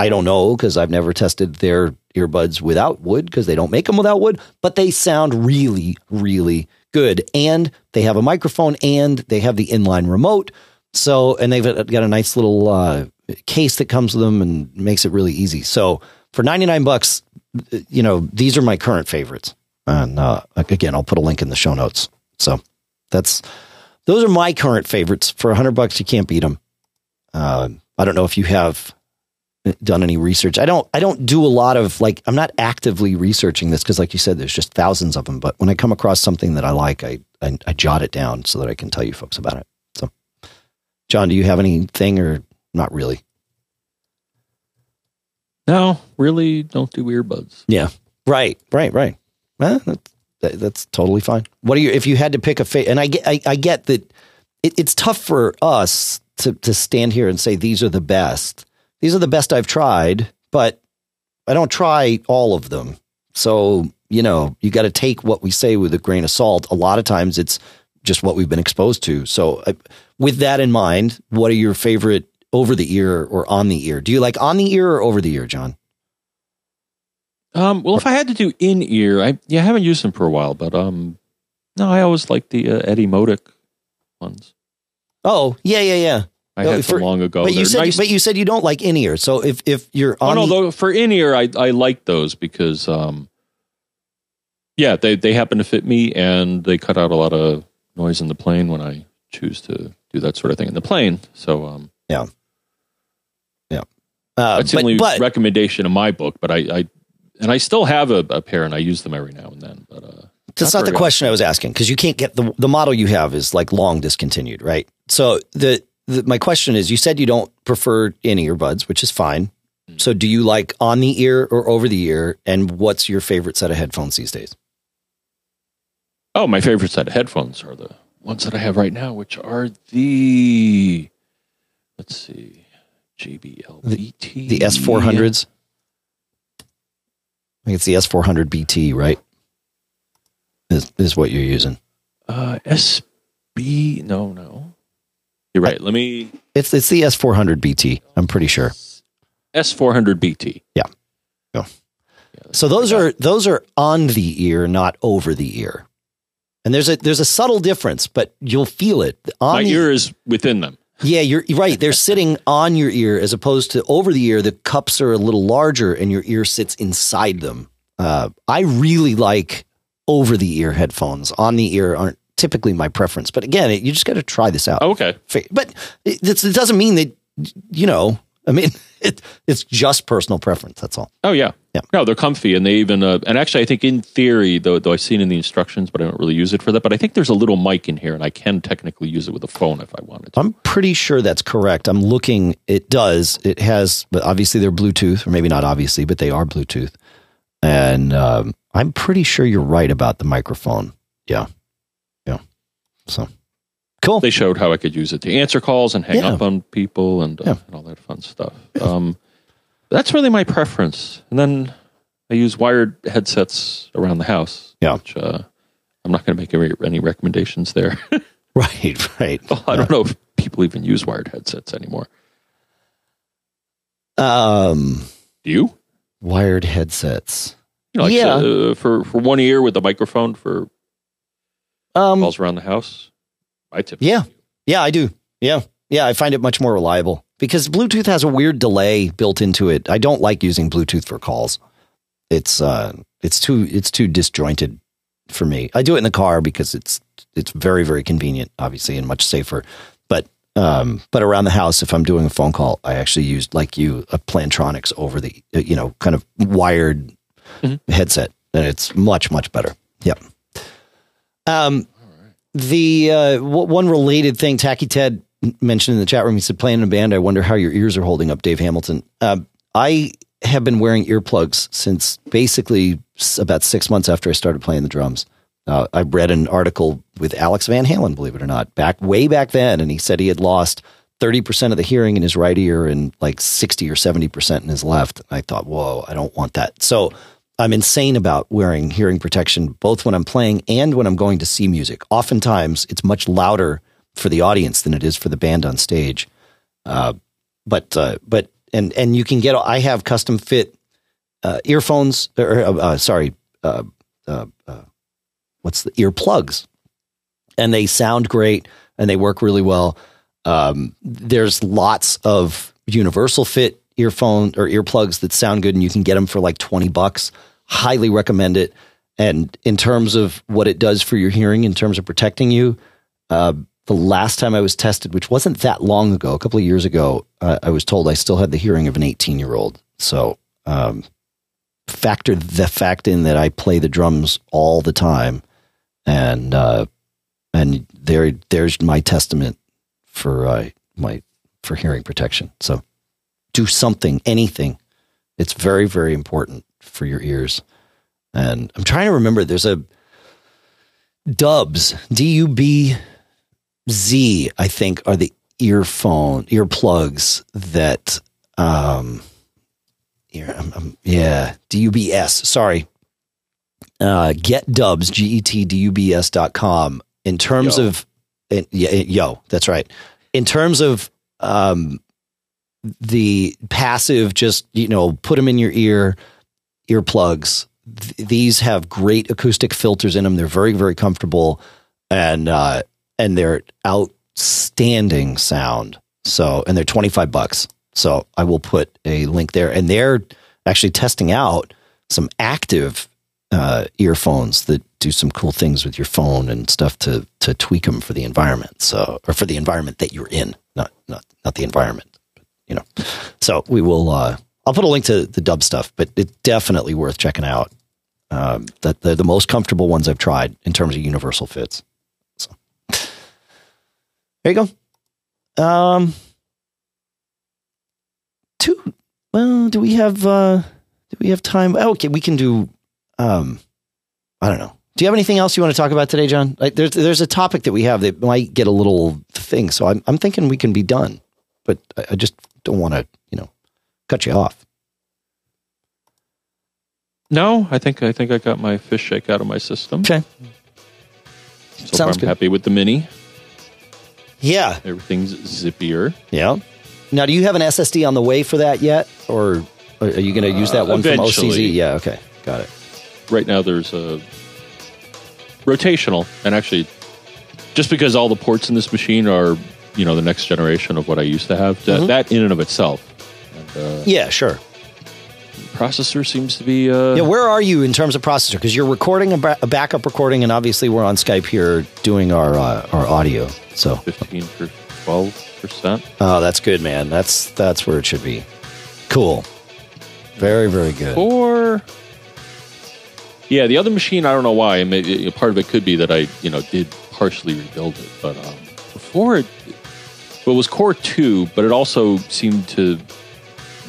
I, don't know because I've never tested their earbuds without wood because they don't make them without wood, but they sound really, really good. And they have a microphone and they have the inline remote. So, and they've got a nice little uh, case that comes with them and makes it really easy. So, for 99 bucks, you know, these are my current favorites. And uh, again, I'll put a link in the show notes. So, that's those are my current favorites. For 100 bucks, you can't beat them. Uh, I don't know if you have done any research. I don't I don't do a lot of like I'm not actively researching this because like you said there's just thousands of them, but when I come across something that I like, I, I I jot it down so that I can tell you folks about it. So John, do you have anything or not really? No, really don't do earbuds. Yeah. Right, right, right. That's, that, that's totally fine. What are you if you had to pick a fa- and I get I, I get that it, it's tough for us to to stand here and say these are the best these are the best I've tried, but I don't try all of them. So, you know, you got to take what we say with a grain of salt. A lot of times it's just what we've been exposed to. So, uh, with that in mind, what are your favorite over the ear or on the ear? Do you like on the ear or over the ear, John? Um, well, if I had to do in ear, I yeah, I haven't used them for a while, but um, no, I always like the uh, Etymotic ones. Oh yeah, yeah, yeah. I no, had for, them long ago. But you said, nice. but you said you don't like in ear. So if if you're on, oh, no, the, though, for in ear, I I like those because um, yeah, they they happen to fit me and they cut out a lot of noise in the plane when I choose to do that sort of thing in the plane. So um, yeah, yeah, uh, that's the only but, recommendation in my book. But I, I and I still have a, a, pair and I use them every now and then. But uh, that's not, not the question I was asking because you can't get the the model you have is like long discontinued, right? So the the, my question is you said you don't prefer in earbuds, which is fine. Mm. So do you like on the ear or over the ear? And what's your favorite set of headphones these days? Oh, my favorite set of headphones are the ones that I have right now, which are the let's see, JBL BT, the, the S400s. I think it's the S400 BT, right? Is is what you're using? Uh, SB? No, no. You're right. Let me. It's it's the S400 BT. I'm pretty sure. S400 BT. Yeah. Go. Yeah, so those are those are on the ear, not over the ear. And there's a there's a subtle difference, but you'll feel it. On My the, ear is within them. Yeah, you're right. They're sitting on your ear as opposed to over the ear. The cups are a little larger, and your ear sits inside them. Uh, I really like over the ear headphones. On the ear aren't typically my preference. But again, it, you just got to try this out. Okay. But it, it, doesn't mean that, you know, I mean, it, it's just personal preference. That's all. Oh, yeah. Yeah. No, they're comfy. And they even, uh, and actually, I think in theory, though, though I've seen in the instructions, but I don't really use it for that. But I think there's a little mic in here and I can technically use it with a phone if I wanted to. I'm pretty sure that's correct. I'm looking, it does. It has, but obviously they're Bluetooth, or maybe not obviously, but they are Bluetooth. And um, I'm pretty sure you're right about the microphone. Yeah. So cool. They showed how I could use it to answer calls and hang yeah. up on people and, uh, yeah. and all that fun stuff. Um, that's really my preference. And then I use wired headsets around the house. Yeah. Which, uh, I'm not going to make any, any recommendations there. right, right. Well, I don't know if people even use wired headsets anymore. Um, do you? Wired headsets. You know, like yeah. Uh, for for one ear with a microphone for um, calls around the house. I tip. Yeah, yeah, I do. Yeah, yeah, I find it much more reliable because Bluetooth has a weird delay built into it. I don't like using Bluetooth for calls. It's uh, it's too it's too disjointed for me. I do it in the car because it's it's very very convenient, obviously, and much safer. But um, but around the house, if I'm doing a phone call, I actually use like you a Plantronics over the you know kind of wired mm-hmm. headset, and it's much much better. Yep. Um, the uh, w- one related thing, Tacky Ted mentioned in the chat room. He said, "Playing in a band, I wonder how your ears are holding up." Dave Hamilton. Uh, I have been wearing earplugs since basically about six months after I started playing the drums. Uh, I read an article with Alex Van Halen, believe it or not, back way back then, and he said he had lost thirty percent of the hearing in his right ear and like sixty or seventy percent in his left. I thought, whoa, I don't want that. So I'm insane about wearing hearing protection, both when I'm playing and when I'm going to see music. Oftentimes, it's much louder for the audience than it is for the band on stage. Uh, but uh, but and and you can get. I have custom fit uh, earphones. Or uh, uh, sorry, uh, what's the earplugs? And they sound great and they work really well. Um, there's lots of universal fit earphone or earplugs that sound good, and you can get them for like twenty bucks. Highly recommend it. And in terms of what it does for your hearing, in terms of protecting you, uh, the last time I was tested, which wasn't that long ago, a couple of years ago, uh, I was told I still had the hearing of an 18 year old. So, um, factor the fact in that I play the drums all the time, and uh, and there there's my testament for uh, my for hearing protection. So, do something, anything. It's very very important for your ears. And I'm trying to remember. There's a Dubs D U B Z, I think, are the earphone earplugs that um ear, um, um, yeah, D-U-B-S, sorry. Uh get dubs, G-E-T-D-U-B-S dot com. In terms Yo. of in, yeah, yo, that's right. In terms of um the passive just, you know, put them in your ear earplugs. Th- these have great acoustic filters in them. They're very, very comfortable and uh and they're outstanding sound. So, and they're 25 bucks. So I will put a link there and they're actually testing out some active uh, earphones that do some cool things with your phone and stuff to, to tweak them for the environment. So, or for the environment that you're in, not, not, not the environment, but, you know, so we will, uh, I'll put a link to the dub stuff, but it's definitely worth checking out. Um, that they're the most comfortable ones I've tried in terms of universal fits. So there you go. Um, two. Well, do we have uh, do we have time? Oh, okay, we can do. Um, I don't know. Do you have anything else you want to talk about today, John? Like, there's there's a topic that we have that might get a little thing, so I'm I'm thinking we can be done, but I, I just don't want to, you know, cut you off. No, I think I think I got my fish shake out of my system. Okay. So far, Sounds I'm good. happy with the mini. Yeah. Everything's zippier. Yeah. Now, do you have an SSD on the way for that yet, or are you going to use that Uh, one from eventually. OCZ? Yeah. Okay. Got it. Right now, there's a rotational, and actually, just because all the ports in this machine are, you know, the next generation of what I used to have, that, that in and of itself, uh, Yeah. Sure. processor seems to be. Uh, Yeah, where are you in terms of processor? Because you're recording a, ba- a backup recording, and obviously we're on Skype here doing our uh, our audio. So, 15 per 12 percent. oh, that's good, man. That's that's where it should be. Cool. Very very good. Or yeah, the other machine, I don't know why. I mean, part of it could be that I, you know, did partially rebuild it, but um, before it, well, it was Core Two, but it also seemed to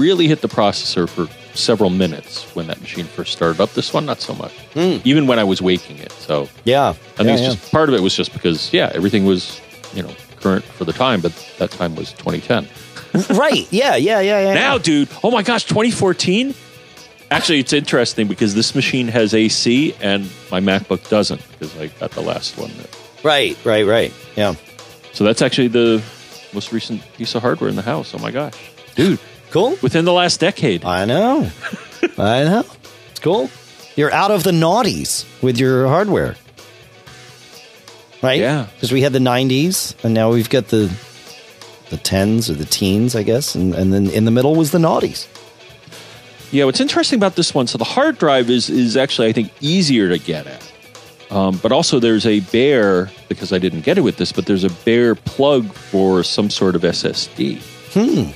really hit the processor for several minutes when that machine first started up. This one, not so much. Hmm. Even when I was waking it. So Yeah. I think yeah, it's yeah. just part of it was just because yeah, everything was you know current for the time, but that time was 2010. right. Yeah. Yeah. Yeah. Yeah. Now, dude, oh my gosh, 2014. Actually, it's interesting because this machine has AC and my MacBook doesn't because I got the last one. Right. Right. Right. Yeah. So that's actually the most recent piece of hardware in the house. Oh my gosh, dude, Cool. within the last decade. I know. I know. It's cool. You're out of the naughties with your hardware. Right? Yeah. Because we had the 90s and now we've got the the 10s or the teens, I guess. And, and then in the middle was the naughties. Yeah, what's interesting about this one, so the hard drive is is actually I think easier to get at. Um, but also there's a bare because I didn't get it with this, but there's a bare plug for some sort of SSD. Hmm.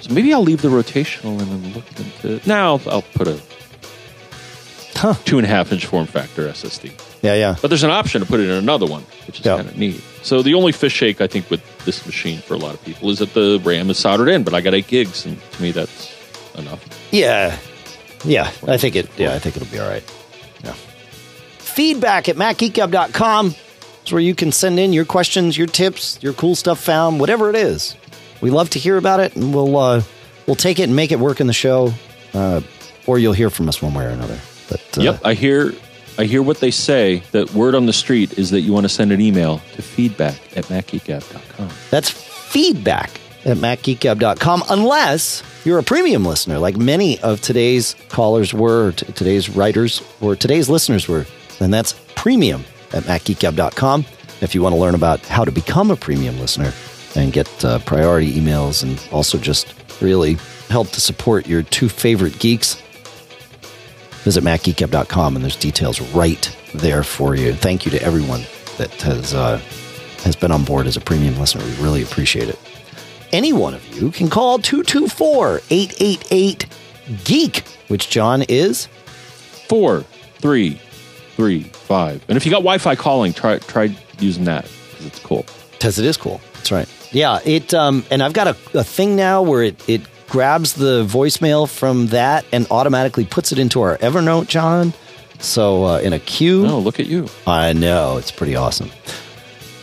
So maybe I'll leave the rotational and then look into. it. Now I'll, I'll put a Huh. two and a half inch form factor SSD. Yeah, yeah. But there's an option to put it in another one, which is Yeah. kind of neat. So the only fish shake I think with this machine for a lot of people is that the RAM is soldered in, but I got eight gigs, and to me that's enough. Yeah. Yeah. I think it yeah, I think it'll be all right. Yeah. Feedback at macgeekgab.com is where you can send in your questions, your tips, your cool stuff found, whatever it is. We love to hear about it, and we'll uh, we'll take it and make it work in the show, uh, or you'll hear from us one way or another. But uh, Yep, I hear I hear what they say. That word on the street is that you want to send an email to feedback at macgeekgab.com. That's feedback at macgeekgab.com, unless you're a premium listener, like many of today's callers were, t- today's writers, or today's listeners were. Then that's premium at macgeekgab.com. If you want to learn about how to become a premium listener and get uh, priority emails and also just really help to support your two favorite geeks, visit macgeekgab.com and there's details right there for you. Thank you to everyone that has uh, has been on board as a premium listener. We really appreciate it. Any one of you can call 224 888 Geek, which John is. Four, three, three, five. And if you got Wi-Fi calling, try try using that because it's cool. Because it is cool. That's right. Yeah. It um and I've got a, a thing now where it it grabs the voicemail from that and automatically puts it into our Evernote, John. So uh, in a queue. Oh, look at you. I know it's pretty awesome.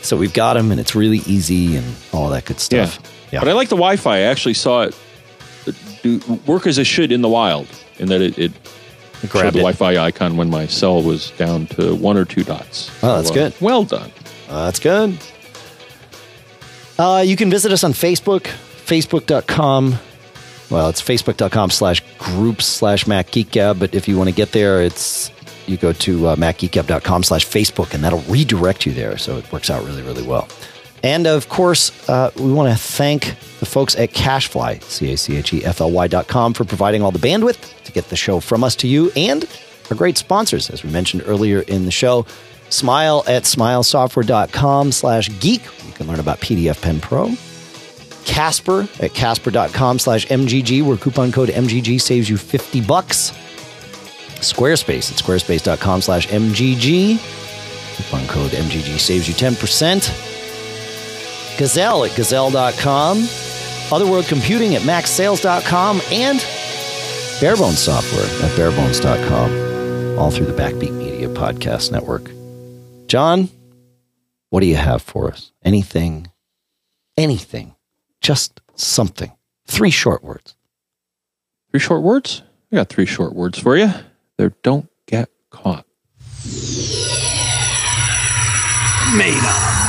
So we've got them, and it's really easy and all that good stuff. Yeah. But I like the Wi-Fi. I actually saw it do work as it should in the wild, in that it, it grabbed the it. Wi-Fi icon when my cell was down to one or two dots. Oh, that's good. Well done. Uh, that's good. Uh, you can visit us on Facebook, facebook.com. Well, it's facebook.com slash groups slash MacGeekGab. But if you want to get there, it's you go to uh, MacGeekGab.com slash Facebook, and that'll redirect you there. So it works out really, really well. And of course, uh, we want to thank the folks at CacheFly, C A C H E F L Y dot com, for providing all the bandwidth to get the show from us to you and our great sponsors, as we mentioned earlier in the show. Smile at smilesoftware.com slash geek. You can learn about PDFpen Pro. Casper at casper.com slash MGG, where coupon code MGG saves you 50 bucks. Squarespace at squarespace.com slash MGG. Coupon code MGG saves you 10%. Gazelle at gazelle.com. Other World Computing at macsales.com. And Barebones Software at barebones.com. All through the Backbeat Media Podcast Network. John, what do you have for us? Anything? Anything? Just something. Three short words. Three short words. I got three short words for you. They're don't get caught. Made on